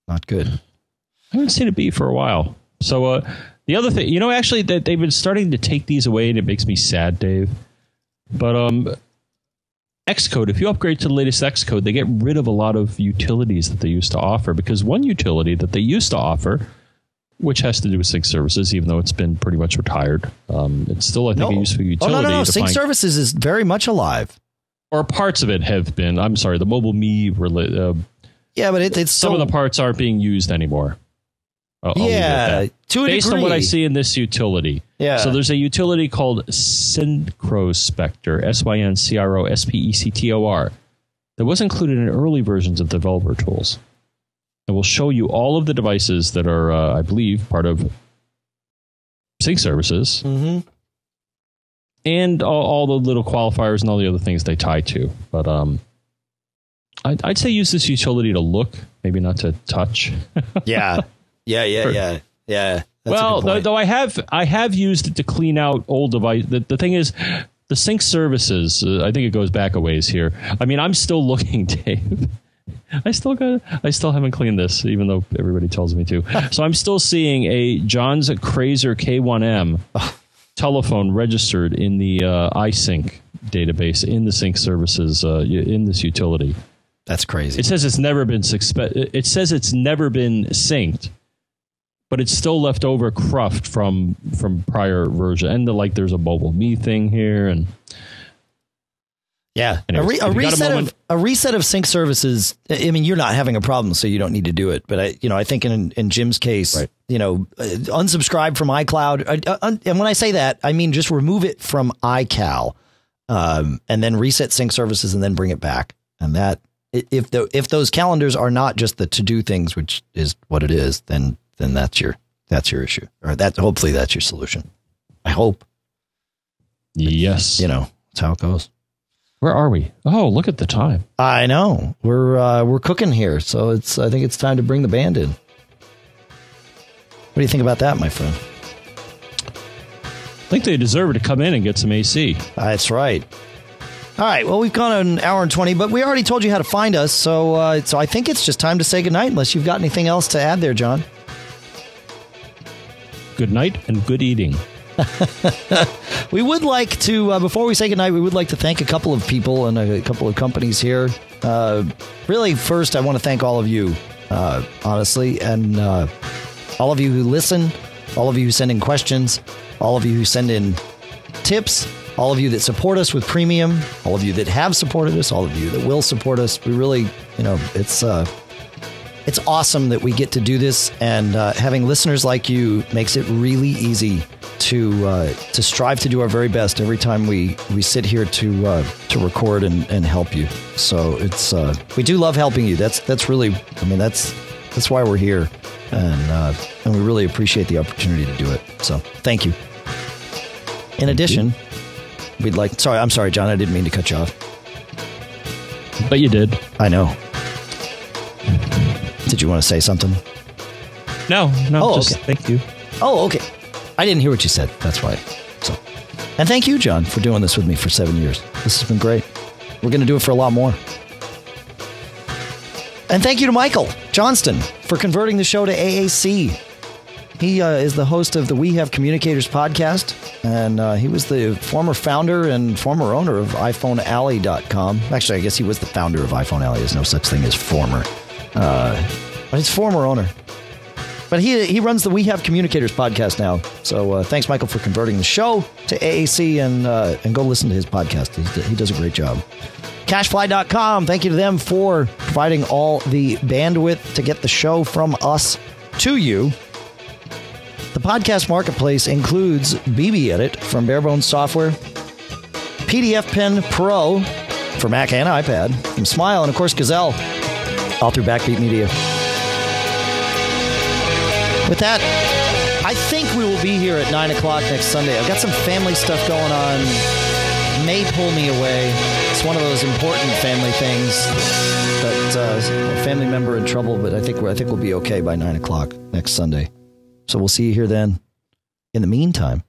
Not good. I haven't seen a bee for a while. So uh, the other thing, you know, actually, that they've been starting to take these away, and it makes me sad, Dave. But um, Xcode, if you upgrade to the latest Xcode, they get rid of a lot of utilities that they used to offer. Because one utility that they used to offer, which has to do with sync services, even though it's been pretty much retired, um, it's still I think a useful oh utility. no, no, no. to Sync services is very much alive. or parts of it have been. I'm sorry, the mobile me rela- uh, Yeah, but it, it's some of the parts aren't being used anymore. I'll- I'll leave it at that. yeah, to based degree. on what I see in this utility. Yeah. So there's a utility called Syncrospector, S Y N C R O S P E C T O R, that was included in early versions of developer tools. It will show you all of the devices that are, uh, I believe, part of sync services Mhm. and all, all the little qualifiers and all the other things they tie to. But um, I'd, I'd say use this utility to look, maybe not to touch. Yeah, yeah, yeah, For- yeah, yeah. That's well, though, though I have I have used it to clean out old device. The, the thing is, the sync services. Uh, I think it goes back a ways here. I mean, I'm still looking, Dave. I still got. I still haven't cleaned this, even though everybody tells me to. so I'm still seeing a John's KRZR K1M telephone registered in the uh, iSync database in the sync services uh, in this utility. That's crazy. It says it's never been suspe- It says it's never been synced, but it's still left over cruft from from prior version. And the, like, there's a mobile me thing here, and Yeah, Anyways, a, re- a if you got a reset moment- of a reset of sync services. I mean, you're not having a problem, so you don't need to do it. But I, you know, I think in in Jim's case, Right. you know, uh, unsubscribe from iCloud, uh, uh, un- and when I say that, I mean just remove it from iCal, um, and then reset sync services, and then bring it back. And that if the if those calendars are not just the to do things, which is what it is, then then that's your that's your issue, or that hopefully that's your solution. I hope Yes. you know that's how it goes. Where are we? Oh, look at the time. I know we're uh, we're cooking here, so it's I think it's time to bring the band in. What do you think about that, my friend? I think they deserve to come in and get some AC. That's right. All right. Well, we've gone an hour and twenty, but we already told you how to find us, so uh, so I think it's just time to say goodnight. Unless you've got anything else to add there, John. Good night and good eating. We would like to, uh, before we say goodnight, we would like to thank a couple of people and a, couple of companies here. Uh, really, first, I want to thank all of you, uh, honestly, and uh, all of you who listen, all of you who send in questions, all of you who send in tips, all of you that support us with premium, all of you that have supported us, all of you that will support us. We really, you know, it's uh, it's awesome that we get to do this, and uh, having listeners like you makes it really easy to uh, to strive to do our very best every time we we sit here to uh, to record and, and help you. So it's uh, we do love helping you. That's that's really I mean that's that's why we're here, and uh, and we really appreciate the opportunity to do it. So thank you. In addition, we'd like. Sorry, I'm sorry, John. I didn't mean to cut you off. But you did. I know. Did you want to say something? No, no. Oh, just okay. thank you. Oh, okay. I didn't hear what you said. That's why. So, and thank you, John, for doing this with me for seven years. This has been great. We're going to do it for a lot more. And thank you to Michael Johnston for converting the show to AAC. He uh, is the host of the We Have Communicators podcast, and uh, he was the former founder and former owner of iPhoneAlley.com. Actually, I guess he was the founder of iPhone Alley. There's no such thing as former, uh, but he's former owner. But he he runs the We Have Communicators podcast now. So uh, thanks, Michael, for converting the show to AAC and uh, and go listen to his podcast. He, he does a great job. CacheFly.com. Thank you to them for providing all the bandwidth to get the show from us to you. The podcast marketplace includes BBEdit from Bare Bones Software, PDFpenPro for Mac and iPad from Smile, and of course Gazelle, all through Backbeat Media. With that, I think we will be here at 9 o'clock next Sunday. I've got some family stuff going on. May pull me away. It's one of those important family things that uh, a family member in trouble, but I think I think we'll be okay by 9 o'clock next Sunday. So we'll see you here then. In the meantime,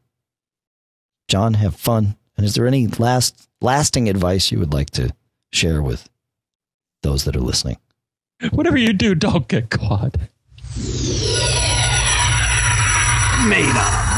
John, have fun. And is there any last lasting advice you would like to share with those that are listening? Whatever you do, don't get caught. Made up.